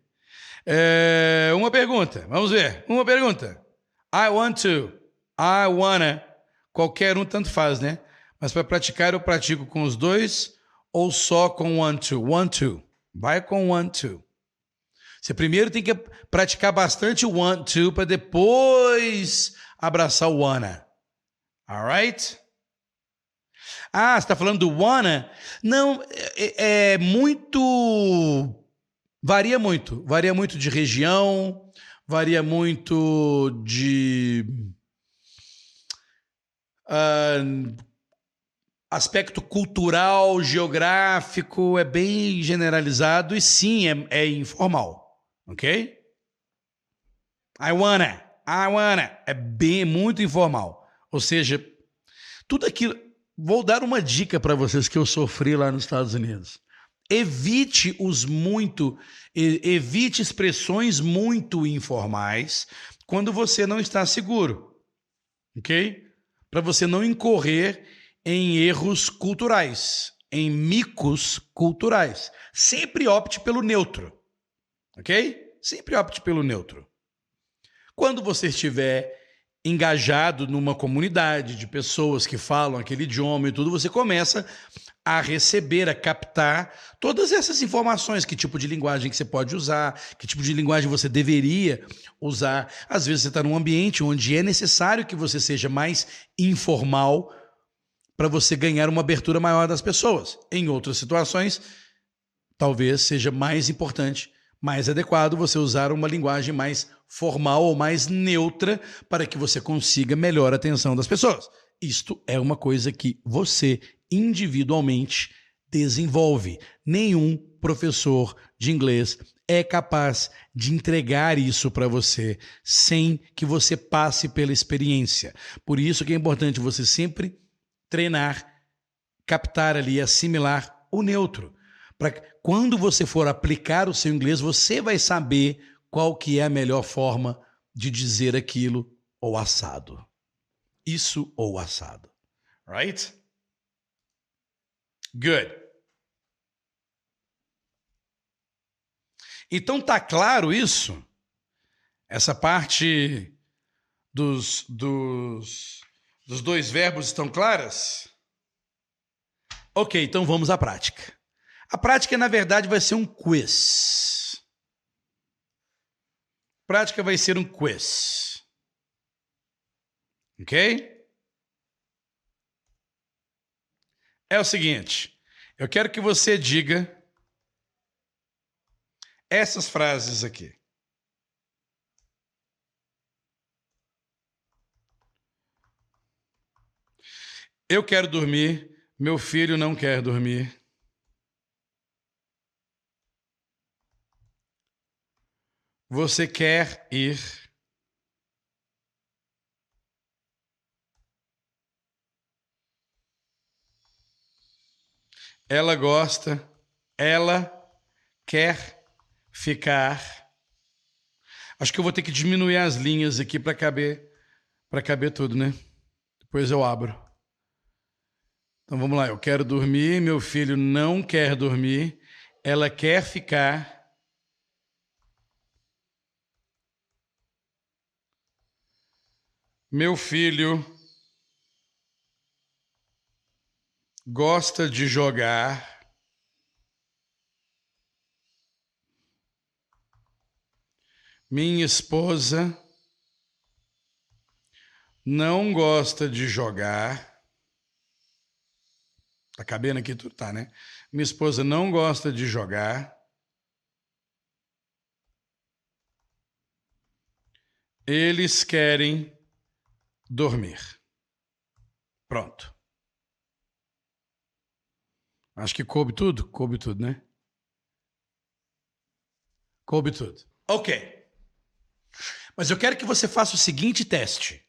É, uma pergunta, vamos ver. Uma pergunta. I want to. I wanna. Qualquer um tanto faz, né? Mas para praticar eu pratico com os dois ou só com want to? Want to. Vai com want to. Você primeiro tem que praticar bastante o want to para depois abraçar o wanna. Alright? Ah, você está falando do wanna? Não, é, é muito Varia muito. Varia muito de região, varia muito de. Uh, aspecto cultural, geográfico, é bem generalizado e sim, é, é informal. Ok? I wanna, I wanna. É bem, muito informal. Ou seja, tudo aquilo. Vou dar uma dica para vocês que eu sofri lá nos Estados Unidos. Evite os muito, evite expressões muito informais quando você não está seguro, ok? Para você não incorrer em erros culturais, em micos culturais. Sempre opte pelo neutro, ok? Sempre opte pelo neutro. Quando você estiver engajado numa comunidade de pessoas que falam aquele idioma e tudo, você começa a receber, a captar todas essas informações, que tipo de linguagem que você pode usar, que tipo de linguagem você deveria usar. Às vezes você está num ambiente onde é necessário que você seja mais informal para você ganhar uma abertura maior das pessoas. Em outras situações, talvez seja mais importante, mais adequado você usar uma linguagem mais formal ou mais neutra para que você consiga melhor a atenção das pessoas. Isto é uma coisa que você individualmente desenvolve. Nenhum professor de inglês é capaz de entregar isso para você sem que você passe pela experiência. Por isso que é importante você sempre treinar, captar ali, assimilar o neutro. Para quando você for aplicar o seu inglês, você vai saber qual que é a melhor forma de dizer aquilo ou assado. Isso ou assado. Right? Good. Então tá claro isso? Essa parte dos, dos, dos dois verbos estão claras? Ok, então vamos à prática. A prática, na verdade, vai ser um quiz. A prática vai ser um quiz. Ok? é o seguinte: eu quero que você diga essas frases aqui. Eu quero dormir, meu filho não quer dormir. Você quer ir. Ela gosta, ela quer ficar. Acho que eu vou ter que diminuir as linhas aqui para caber para caber tudo, né? Depois eu abro. Então vamos lá, eu quero dormir, meu filho não quer dormir, ela quer ficar. Meu filho gosta de jogar. Minha esposa não gosta de jogar. Tá cabendo aqui tudo, tá, né? Minha esposa não gosta de jogar. Eles querem dormir. Pronto. Acho que coube tudo? Coube tudo, né? Coube tudo. Ok. Mas eu quero que você faça o seguinte teste.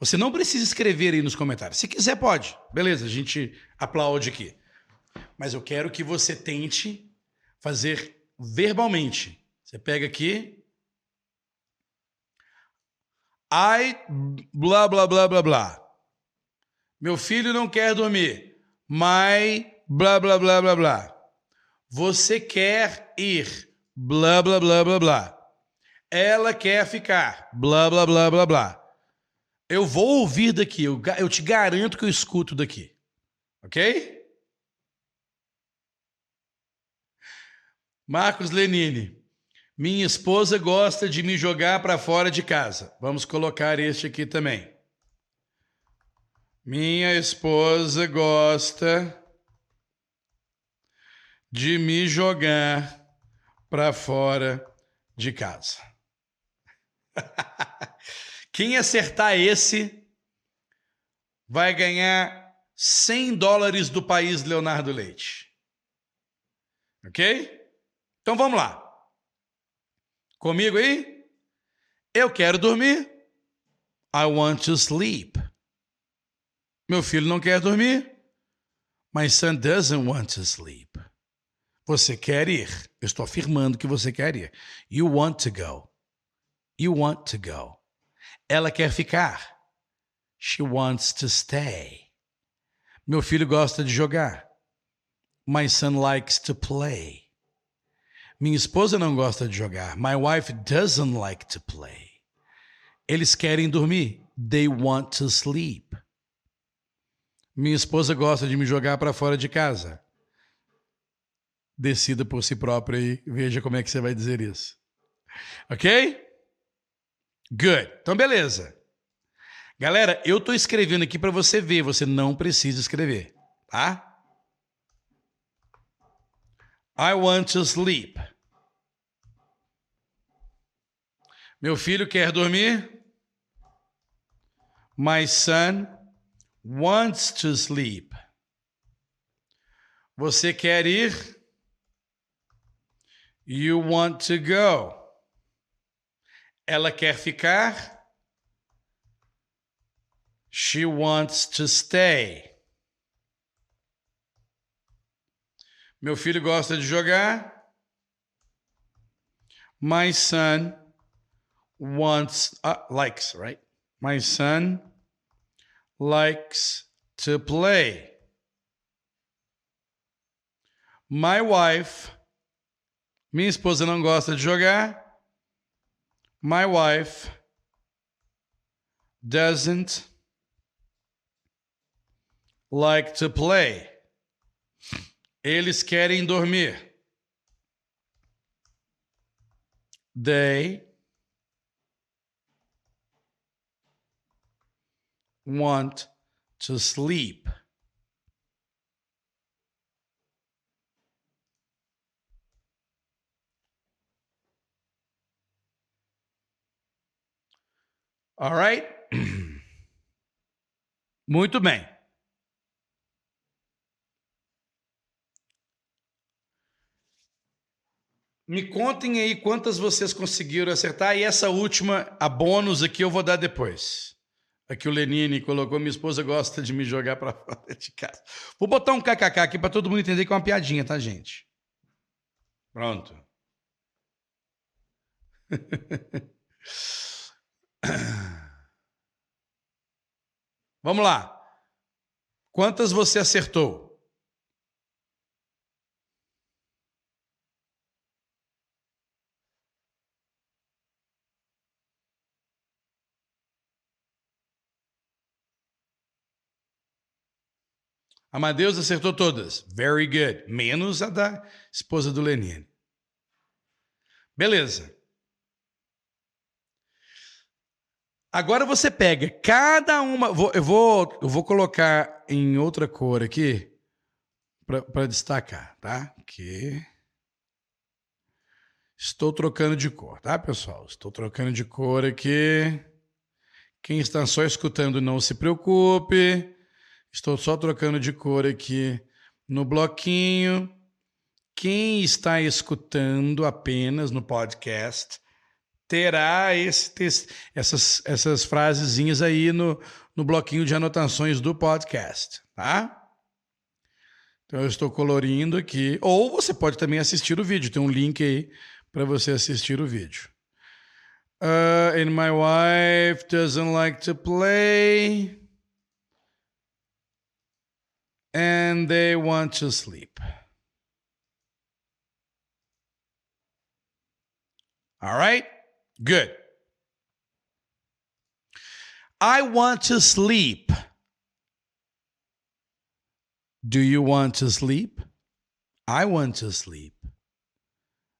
Você não precisa escrever aí nos comentários. Se quiser, pode. Beleza, a gente aplaude aqui. Mas eu quero que você tente fazer verbalmente. Você pega aqui. I blá blá blá blá blá. Meu filho não quer dormir. My blá blá blá blá blá. Você quer ir. Blá blá blá blá blá. Ela quer ficar. Blá blá blá blá blá. Eu vou ouvir daqui. Eu, eu te garanto que eu escuto daqui. Ok? Marcos Lenine. Minha esposa gosta de me jogar para fora de casa. Vamos colocar este aqui também. Minha esposa gosta de me jogar para fora de casa. Quem acertar esse vai ganhar 100 dólares do país Leonardo Leite. Ok? Então vamos lá. Comigo aí? Eu quero dormir. I want to sleep. Meu filho não quer dormir. My son doesn't want to sleep. Você quer ir. Eu estou afirmando que você quer ir. You want to go. You want to go. Ela quer ficar. She wants to stay. Meu filho gosta de jogar. My son likes to play. Minha esposa não gosta de jogar. My wife doesn't like to play. Eles querem dormir. They want to sleep. Minha esposa gosta de me jogar para fora de casa. Decida por si própria e veja como é que você vai dizer isso. Ok? Good. Então, beleza. Galera, eu tô escrevendo aqui para você ver, você não precisa escrever, tá? I want to sleep. Meu filho quer dormir? My son wants to sleep. Você quer ir? You want to go. Ela quer ficar. She wants to stay. Meu filho gosta de jogar. My son wants, uh, likes, right? My son likes to play. My wife, minha esposa não gosta de jogar. My wife doesn't like to play. Eles querem dormir. They want to sleep. Alright? Muito bem. Me contem aí quantas vocês conseguiram acertar. E essa última, a bônus aqui, eu vou dar depois. Aqui o Lenine colocou: minha esposa gosta de me jogar para fora de casa. Vou botar um kkk aqui para todo mundo entender que é uma piadinha, tá, gente? Pronto. Vamos lá. Quantas você acertou? Amadeus acertou todas. Very good. Menos a da esposa do Lenine. Beleza. Agora você pega cada uma. Eu, vou, eu vou colocar em outra cor aqui para destacar, tá? Que estou trocando de cor, tá, pessoal? Estou trocando de cor aqui. Quem está só escutando, não se preocupe. Estou só trocando de cor aqui no bloquinho. Quem está escutando apenas no podcast terá esse, essas, essas frasezinhas aí no, no bloquinho de anotações do podcast, tá? Então eu estou colorindo aqui. Ou você pode também assistir o vídeo, tem um link aí para você assistir o vídeo. Uh, and my wife doesn't like to play. And they want to sleep. All right? Good. I want to sleep. Do you want to sleep? I want to sleep.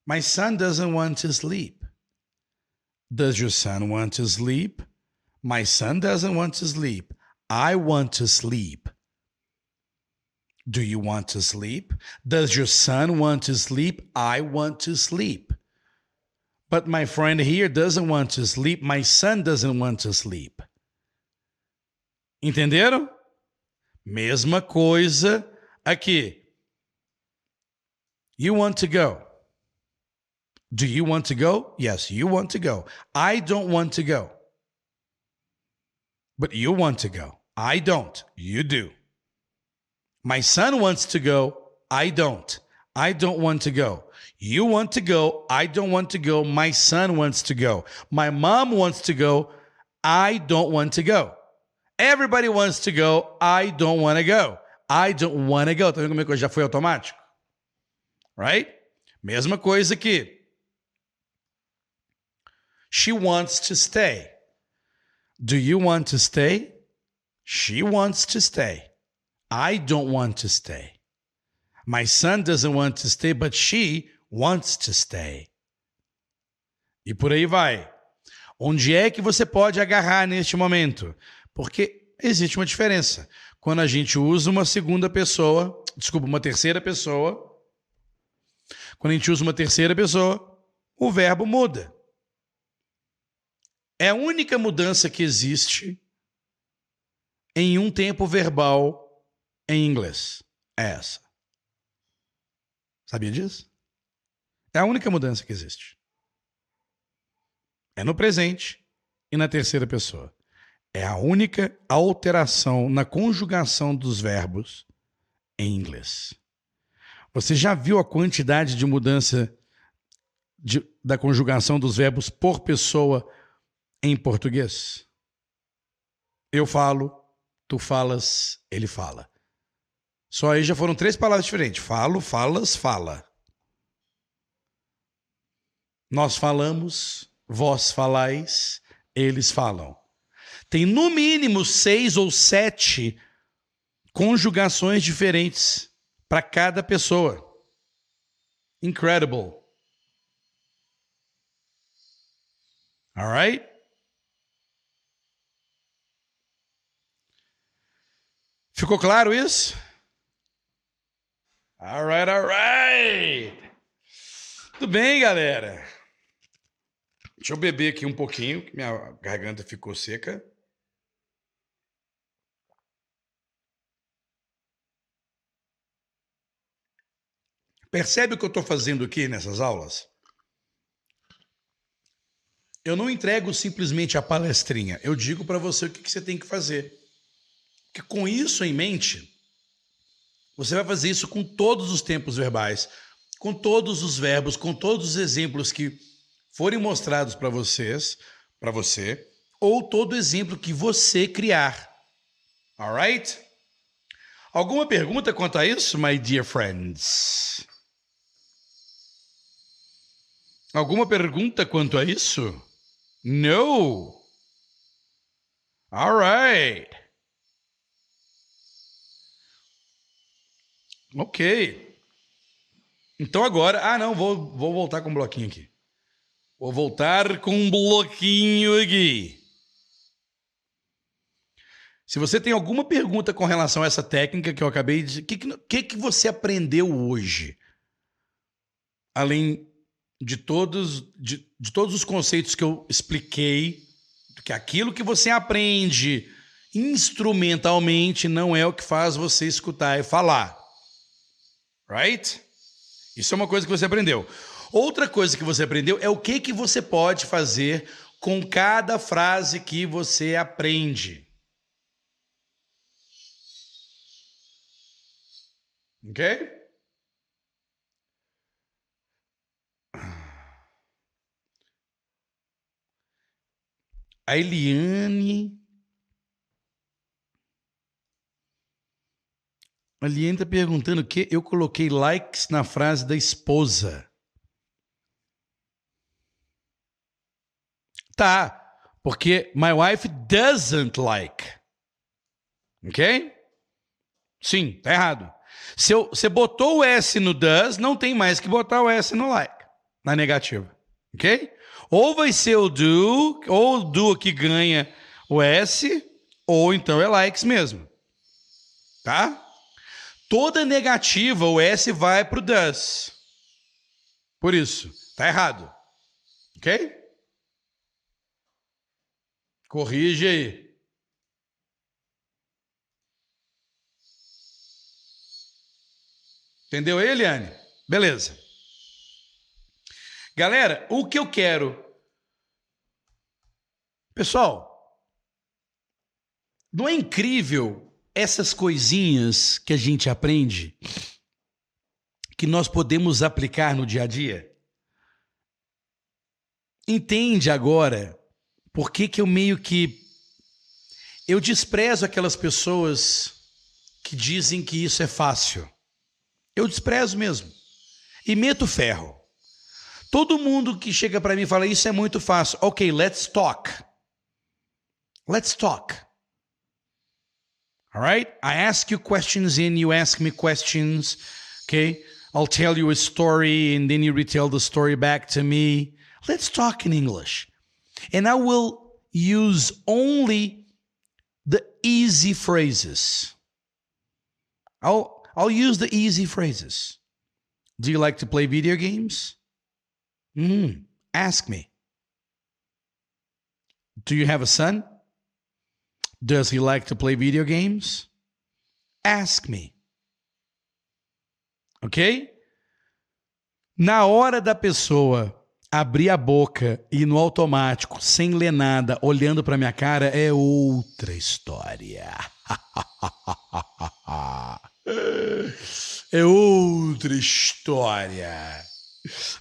My son doesn't want to sleep. Does your son want to sleep? My son doesn't want to sleep. I want to sleep. Do you want to sleep? Does your son want to sleep? I want to sleep. But my friend here doesn't want to sleep. My son doesn't want to sleep. Entenderam? Mesma coisa aqui. You want to go. Do you want to go? Yes, you want to go. I don't want to go. But you want to go. I don't. You do. My son wants to go. I don't. I don't want to go. You want to go. I don't want to go. My son wants to go. My mom wants to go. I don't want to go. Everybody wants to go. I don't want to go. I don't want to go. Tá vendo como é que já foi automático? Right? Mesma coisa aqui. She wants to stay. Do you want to stay? She wants to stay. I don't want to stay. My son doesn't want to stay, but she wants to stay. E por aí vai. Onde é que você pode agarrar neste momento? Porque existe uma diferença. Quando a gente usa uma segunda pessoa, desculpa, uma terceira pessoa, quando a gente usa uma terceira pessoa, o verbo muda. É a única mudança que existe em um tempo verbal em inglês. É essa. Sabia disso? É a única mudança que existe. É no presente e na terceira pessoa. É a única alteração na conjugação dos verbos em inglês. Você já viu a quantidade de mudança de, da conjugação dos verbos por pessoa em português? Eu falo, tu falas, ele fala. Só aí já foram três palavras diferentes: falo, falas, fala. Nós falamos, vós falais, eles falam. Tem no mínimo seis ou sete conjugações diferentes para cada pessoa. Incredible. Alright? Ficou claro isso? Alright, alright. Tudo bem, galera? Deixa eu beber aqui um pouquinho, que minha garganta ficou seca. Percebe o que eu estou fazendo aqui nessas aulas? eu não entrego simplesmente a palestrinha. Eu digo para você o que, que você tem que fazer. Porque com isso em mente, você vai fazer isso com todos os tempos verbais, com todos os verbos, com todos os exemplos que forem mostrados para vocês, para você, ou todo exemplo que você criar. Alright? Alguma pergunta quanto a isso, my dear friends? Alguma pergunta quanto a isso? No. Alright. Ok. Então agora. Ah, não, vou, vou voltar com um bloquinho aqui. Vou voltar com um bloquinho aqui. Se você tem alguma pergunta com relação a essa técnica que eu acabei de. O que, que, que você aprendeu hoje? Além de todos, de, de todos os conceitos que eu expliquei, que aquilo que você aprende instrumentalmente não é o que faz você escutar e falar. Right? Isso é uma coisa que você aprendeu. Outra coisa que você aprendeu é o que, que você pode fazer com cada frase que você aprende. Ok? A Eliane. A Eliane está perguntando que eu coloquei likes na frase da esposa. Tá, porque my wife doesn't like. Ok? Sim, tá errado. Se eu, você botou o S no does, não tem mais que botar o S no like, na negativa. Ok? Ou vai ser o do, ou o do que ganha o S, ou então é likes mesmo. Tá? Toda negativa, o S vai para o does. Por isso, tá errado. Ok? Corrige aí. Entendeu aí, Eliane? Beleza. Galera, o que eu quero. Pessoal, não é incrível essas coisinhas que a gente aprende que nós podemos aplicar no dia a dia? Entende agora por que, que eu meio que. Eu desprezo aquelas pessoas que dizem que isso é fácil. Eu desprezo mesmo. E meto ferro. Todo mundo que chega para mim e fala isso é muito fácil. Ok, let's talk. Let's talk. All right? I ask you questions and you ask me questions. Okay? I'll tell you a story and then you retell the story back to me. Let's talk in English. And I will use only the easy phrases. I'll I'll use the easy phrases. Do you like to play video games? Mm, ask me. Do you have a son? Does he like to play video games? Ask me. Ok? Na hora da pessoa abrir a boca e no automático, sem ler nada, olhando para minha cara, é outra história. é outra história.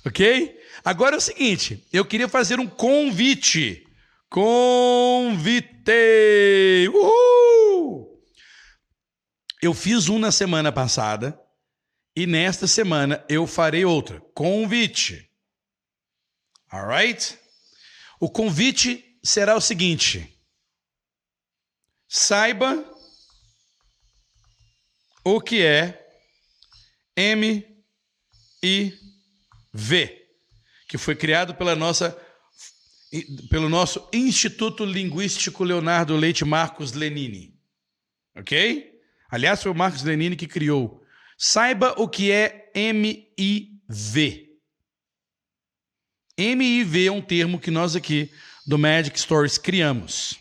Ok? Agora é o seguinte, eu queria fazer um convite. Convite! Uhul! Eu fiz um na semana passada e nesta semana eu farei outra. Convite. Alright? O convite será o seguinte: saiba o que é M I V que foi criado pela nossa, pelo nosso Instituto Linguístico Leonardo Leite Marcos Lenini. Ok? Aliás, foi o Marcos Lenini que criou. Saiba o que é MIV. MIV é um termo que nós aqui do Magic Stories criamos.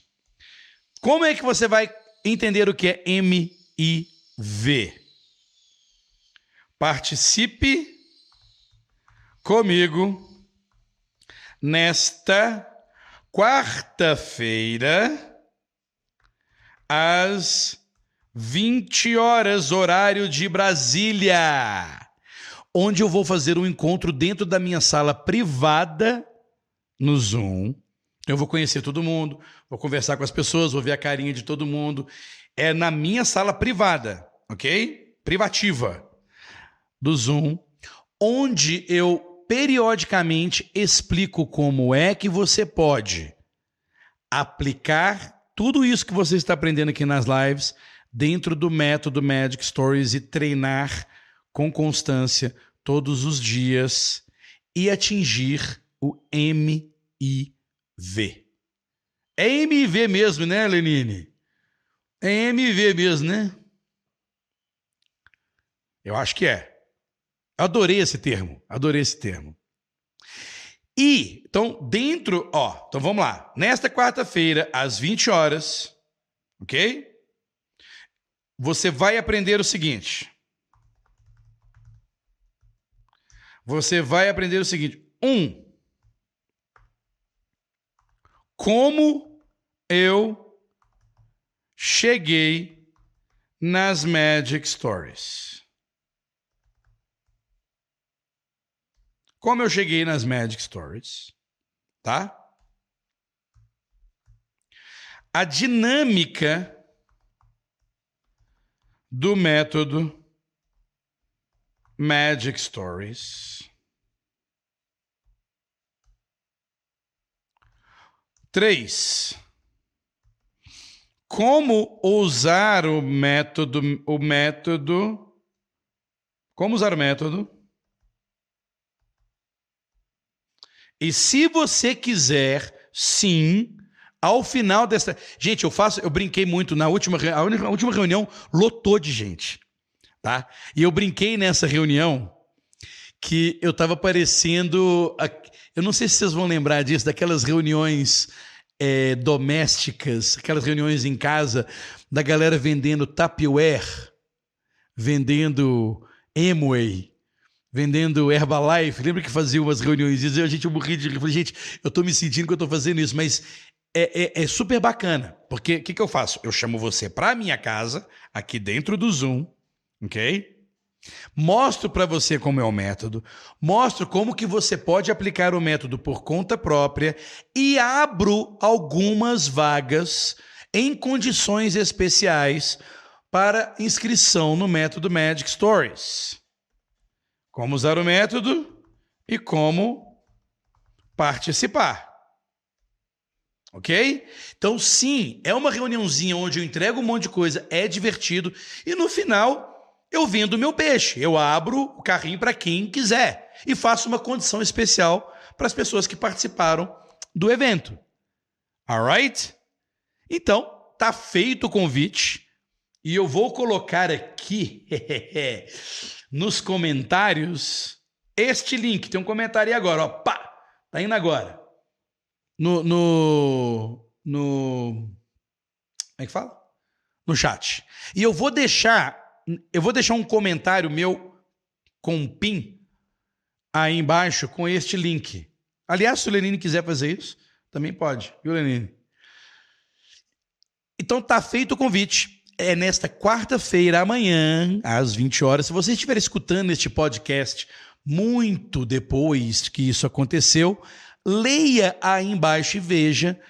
Como é que você vai entender o que é MIV? Participe comigo nesta quarta-feira, às 20 horas, horário de Brasília, onde eu vou fazer um encontro dentro da minha sala privada no Zoom. Eu vou conhecer todo mundo, vou conversar com as pessoas, vou ver a carinha de todo mundo. É na minha sala privada, ok? Privativa do Zoom, onde eu periodicamente explico como é que você pode aplicar tudo isso que você está aprendendo aqui nas lives dentro do método Magic Stories e treinar com constância todos os dias e atingir o MIV. É MIV mesmo, né, Lenine? É MV mesmo, né? Eu acho que é. Adorei esse termo, adorei esse termo. E, então, dentro, ó, então vamos lá. Nesta quarta-feira, às 20 horas, ok? você vai aprender o seguinte. Você vai aprender o seguinte: um, como eu cheguei nas Magic Stories. Como eu cheguei nas Magic Stories, tá? A dinâmica do método Magic Stories. Três. Como usar o método, o método, como usar o método? E se você quiser, sim, ao final dessa. Gente, eu faço. Eu brinquei muito na última. A, última reunião lotou de gente. Tá? E eu brinquei nessa reunião que eu tava parecendo. Eu não sei se vocês vão lembrar disso, daquelas reuniões é, domésticas, aquelas reuniões em casa, da galera vendendo Tapware, vendendo Emway, vendendo Herbalife. Lembra que fazia umas reuniões e a gente eu morri de rir. Gente, eu tô me sentindo que eu tô fazendo isso, mas é, é, é super bacana, porque o que, que eu faço? Eu chamo você para minha casa, aqui dentro do Zoom, ok? Mostro para você como é o método, mostro como que você pode aplicar o método por conta própria e abro algumas vagas em condições especiais para inscrição no método Magic Stories. Como usar o método e como participar. Ok? Então, sim, é uma reuniãozinha onde eu entrego um monte de coisa, é divertido, e no final eu vendo o meu peixe. Eu abro o carrinho para quem quiser e faço uma condição especial para as pessoas que participaram do evento. Alright? Então, tá feito o convite e eu vou colocar aqui nos comentários este link. Tem um comentário aí agora, ó. Pá! Tá indo agora no, no, no. Como é que fala? No chat. E eu vou deixar. Eu vou deixar um comentário meu com um pin aí embaixo com este link. Aliás, se o Lenine quiser fazer isso, também pode, viu, Lenine? Então tá feito o convite. É nesta quarta-feira, amanhã, às 20 horas. Se você estiver escutando este podcast muito depois que isso aconteceu, leia aí embaixo e veja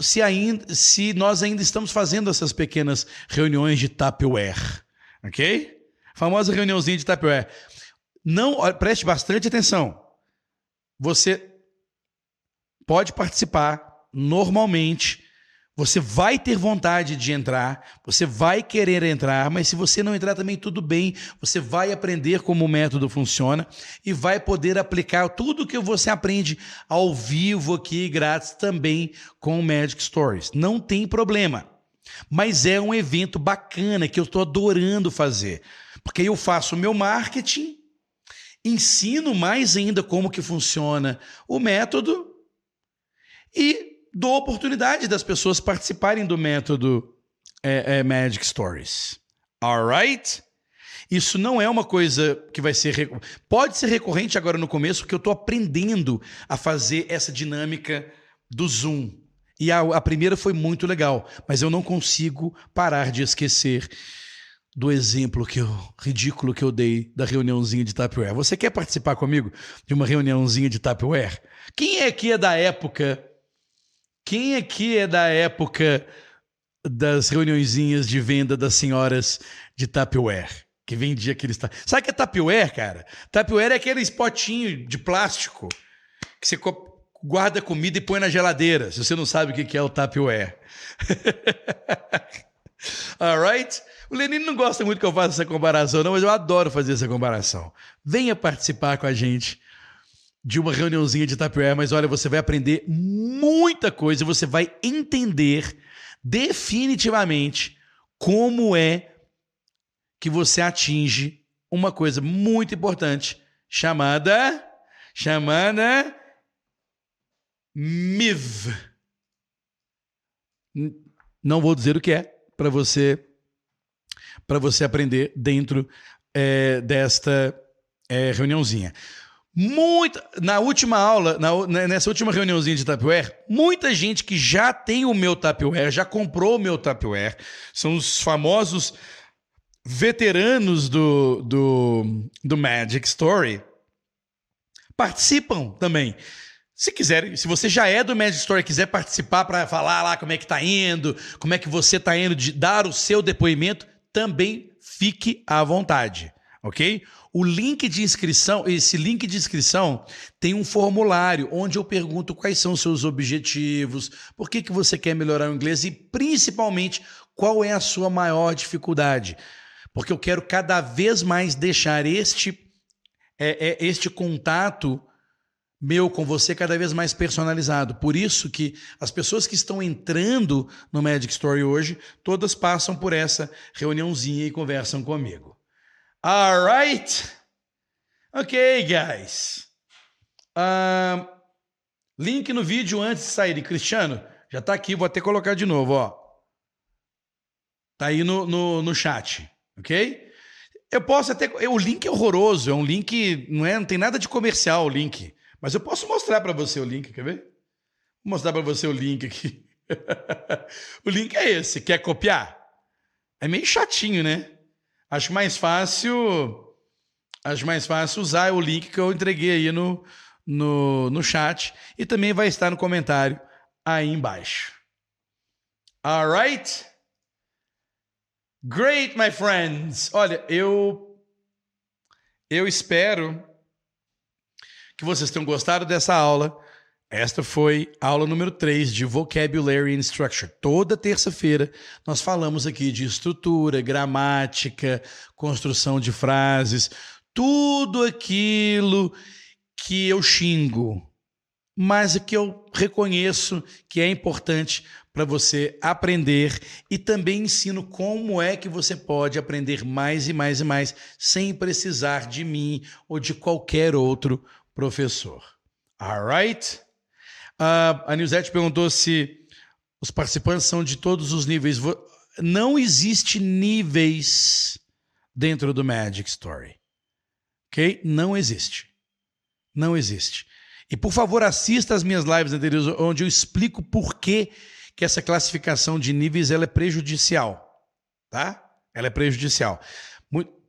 se, ainda, se nós ainda estamos fazendo essas pequenas reuniões de Tupperware, ok? Famosa reuniãozinha de Tupperware. Não, preste bastante atenção. Você pode participar normalmente você vai ter vontade de entrar, você vai querer entrar, mas se você não entrar também tudo bem, você vai aprender como o método funciona e vai poder aplicar tudo que você aprende ao vivo aqui grátis também com o Magic Stories. Não tem problema. Mas é um evento bacana que eu estou adorando fazer, porque eu faço o meu marketing, ensino mais ainda como que funciona o método e dou oportunidade das pessoas participarem do método é, é, Magic Stories. Alright? Isso não é uma coisa que vai ser. Pode ser recorrente agora no começo, porque eu estou aprendendo a fazer essa dinâmica do Zoom. E a, a primeira foi muito legal, mas eu não consigo parar de esquecer do exemplo que eu, ridículo que eu dei da reuniãozinha de Tupperware. Você quer participar comigo de uma reuniãozinha de Tupperware? Quem aqui é da época? Quem aqui é da época das reuniõezinhas de venda das senhoras de Tupperware? Que vendia aqueles. Sabe o que é Tupperware, cara? Tupperware é aquele potinho de plástico que você guarda comida e põe na geladeira. Se você não sabe o que é o Tupperware. Alright? O Lenine não gosta muito que eu faça essa comparação, não, mas eu adoro fazer essa comparação. Venha participar com a gente de uma reuniãozinha de Tupperware, mas olha, você vai aprender muita coisa, você vai entender definitivamente como é que você atinge uma coisa muito importante chamada chamada MIV. Não vou dizer o que é para você para você aprender dentro é, desta é, reuniãozinha. Muita, na última aula, na, né, nessa última reuniãozinha de Tapware, muita gente que já tem o meu Tapware, já comprou o meu Tapware, são os famosos veteranos do, do, do Magic Story, participam também. Se quiser, se você já é do Magic Story e quiser participar para falar lá como é que tá indo, como é que você tá indo, de dar o seu depoimento, também fique à vontade, ok? O link de inscrição, esse link de inscrição tem um formulário onde eu pergunto quais são os seus objetivos, por que, que você quer melhorar o inglês e principalmente qual é a sua maior dificuldade. Porque eu quero cada vez mais deixar este, é, é, este contato meu com você cada vez mais personalizado. Por isso que as pessoas que estão entrando no Magic Story hoje, todas passam por essa reuniãozinha e conversam comigo. Alright? Ok, guys. Uh, link no vídeo antes de sair. Cristiano, já está aqui, vou até colocar de novo, ó. Tá aí no, no, no chat, ok? Eu posso até. O link é horroroso, é um link. Não, é, não tem nada de comercial o link. Mas eu posso mostrar para você o link, quer ver? Vou mostrar para você o link aqui. o link é esse. Quer copiar? É meio chatinho, né? Acho mais fácil. Acho mais fácil usar o link que eu entreguei aí no, no, no chat. E também vai estar no comentário aí embaixo. Alright? Great, my friends. Olha, eu eu espero que vocês tenham gostado dessa aula. Esta foi a aula número 3 de Vocabulary and Structure. Toda terça-feira nós falamos aqui de estrutura, gramática, construção de frases, tudo aquilo que eu xingo, mas que eu reconheço que é importante para você aprender e também ensino como é que você pode aprender mais e mais e mais sem precisar de mim ou de qualquer outro professor. Alright? Uh, a Nilzete perguntou se os participantes são de todos os níveis. Não existe níveis dentro do Magic Story. Ok? Não existe. Não existe. E por favor, assista as minhas lives anteriores, onde eu explico por que, que essa classificação de níveis ela é prejudicial. Tá? Ela é prejudicial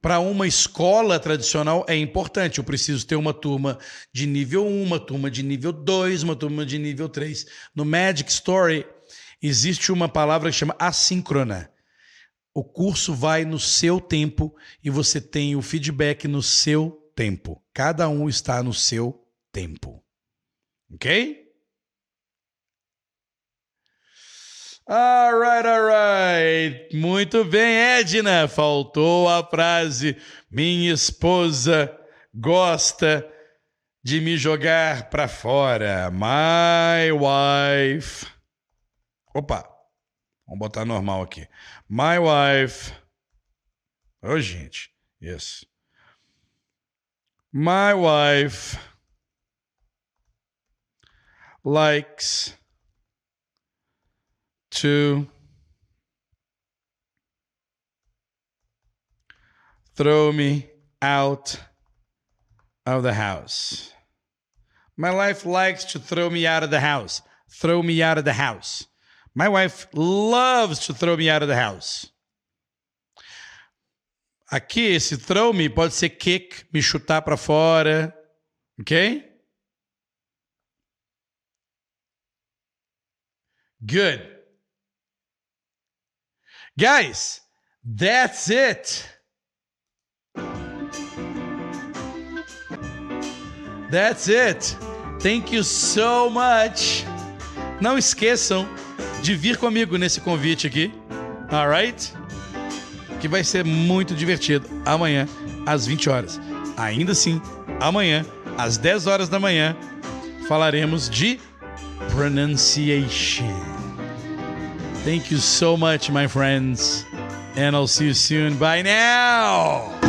para uma escola tradicional é importante. Eu preciso ter uma turma de nível 1, uma turma de nível 2, uma turma de nível 3. No Magic Story existe uma palavra que chama assíncrona. O curso vai no seu tempo e você tem o feedback no seu tempo. Cada um está no seu tempo. Ok? Alright, alright. Muito bem, Edna. Faltou a frase: minha esposa gosta de me jogar para fora. My wife. Opa. Vamos botar normal aqui. My wife. Ô, oh, gente. Yes. My wife likes to throw me out of the house. My wife likes to throw me out of the house. throw me out of the house. My wife loves to throw me out of the house. Aqui, esse throw me pode ser kick, me chutar para fora, ok? Good. Guys, that's it. That's it. Thank you so much. Não esqueçam de vir comigo nesse convite aqui. Alright? Que vai ser muito divertido. Amanhã, às 20 horas. Ainda assim, amanhã, às 10 horas da manhã, falaremos de pronunciation. Thank you so much, my friends. And I'll see you soon. Bye now.